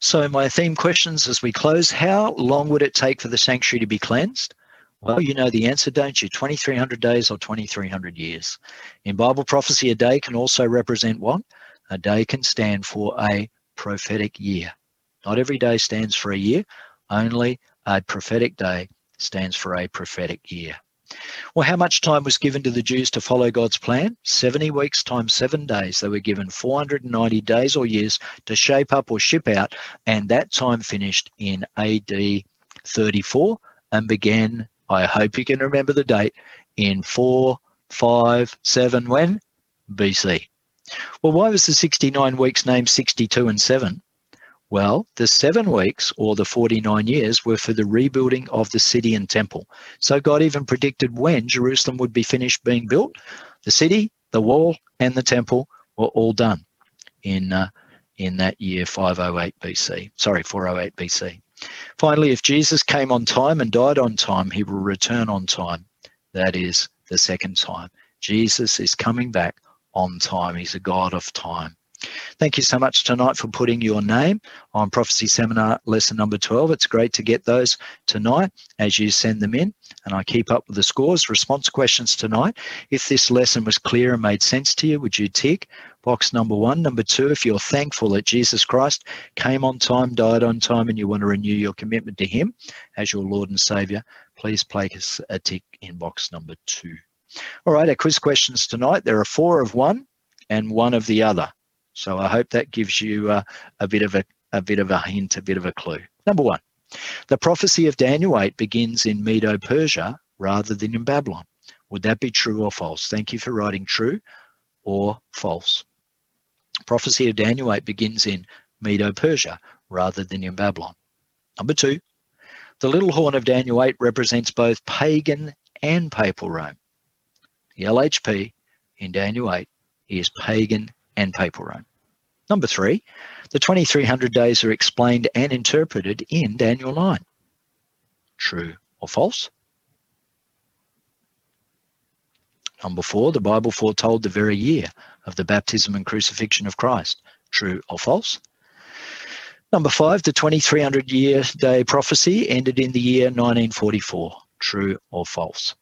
So, my theme questions as we close how long would it take for the sanctuary to be cleansed? Well, you know the answer, don't you? 2300 days or 2300 years. In Bible prophecy, a day can also represent what? A day can stand for a prophetic year. Not every day stands for a year, only a prophetic day stands for a prophetic year. Well, how much time was given to the Jews to follow God's plan? 70 weeks times seven days. They were given 490 days or years to shape up or ship out, and that time finished in AD 34 and began, I hope you can remember the date, in 4, 5, 7, when? BC. Well, why was the 69 weeks named 62 and 7? Well, the seven weeks or the 49 years were for the rebuilding of the city and temple. So God even predicted when Jerusalem would be finished being built. The city, the wall, and the temple were all done in, uh, in that year 508 BC. Sorry, 408 BC. Finally, if Jesus came on time and died on time, he will return on time. That is the second time. Jesus is coming back on time. He's a God of time. Thank you so much tonight for putting your name on Prophecy Seminar lesson number 12. It's great to get those tonight as you send them in, and I keep up with the scores. Response questions tonight. If this lesson was clear and made sense to you, would you tick box number one? Number two, if you're thankful that Jesus Christ came on time, died on time, and you want to renew your commitment to Him as your Lord and Savior, please place a tick in box number two. All right, our quiz questions tonight. There are four of one and one of the other. So I hope that gives you uh, a bit of a, a bit of a hint, a bit of a clue. Number one, the prophecy of Daniel 8 begins in Medo-Persia rather than in Babylon. Would that be true or false? Thank you for writing true or false. Prophecy of Daniel 8 begins in Medo-Persia rather than in Babylon. Number two, the little horn of Daniel 8 represents both pagan and papal Rome. The LHP in Daniel 8 is pagan and papal Rome. Number three, the 2300 days are explained and interpreted in Daniel 9. True or false? Number four, the Bible foretold the very year of the baptism and crucifixion of Christ. True or false? Number five, the 2300 year day prophecy ended in the year 1944. True or false?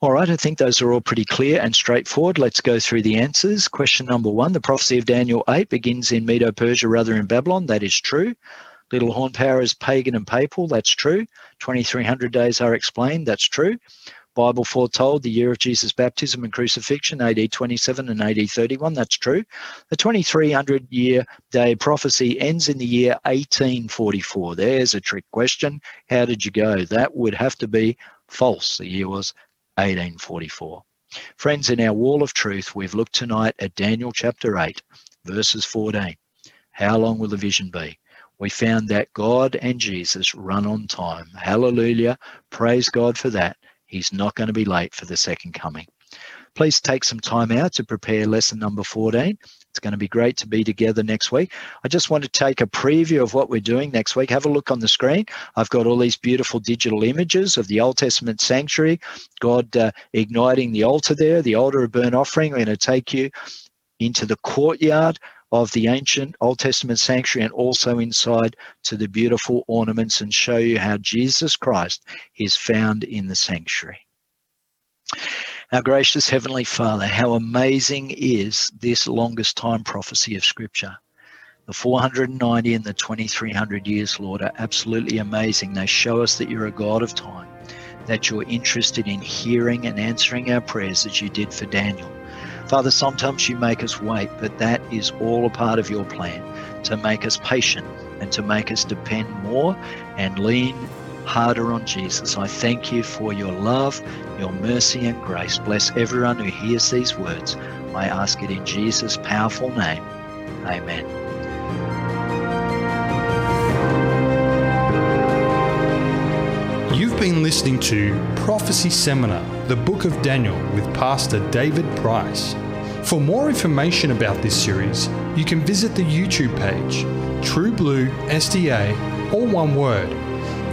All right, I think those are all pretty clear and straightforward. Let's go through the answers. Question number one The prophecy of Daniel 8 begins in Medo Persia rather in Babylon. That is true. Little horn power is pagan and papal. That's true. 2300 days are explained. That's true. Bible foretold the year of Jesus' baptism and crucifixion, AD 27 and AD 31. That's true. The 2300 year day prophecy ends in the year 1844. There's a trick question. How did you go? That would have to be false. The year was 1844. Friends, in our wall of truth, we've looked tonight at Daniel chapter 8, verses 14. How long will the vision be? We found that God and Jesus run on time. Hallelujah. Praise God for that. He's not going to be late for the second coming. Please take some time out to prepare lesson number 14. It's going to be great to be together next week. I just want to take a preview of what we're doing next week. Have a look on the screen. I've got all these beautiful digital images of the Old Testament sanctuary, God uh, igniting the altar there, the altar of burnt offering. I'm going to take you into the courtyard of the ancient Old Testament sanctuary and also inside to the beautiful ornaments and show you how Jesus Christ is found in the sanctuary. Our gracious Heavenly Father, how amazing is this longest time prophecy of Scripture. The 490 and the 2300 years, Lord, are absolutely amazing. They show us that you're a God of time, that you're interested in hearing and answering our prayers as you did for Daniel. Father, sometimes you make us wait, but that is all a part of your plan to make us patient and to make us depend more and lean harder on Jesus. I thank you for your love, your mercy, and grace. Bless everyone who hears these words. I ask it in Jesus' powerful name. Amen.
You've been listening to Prophecy Seminar, the Book of Daniel, with Pastor David Price. For more information about this series, you can visit the YouTube page, True Blue SDA, all one word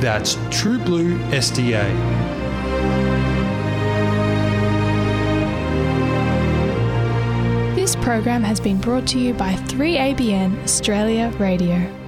that's True Blue SDA.
This program has been brought to you by 3ABN Australia Radio.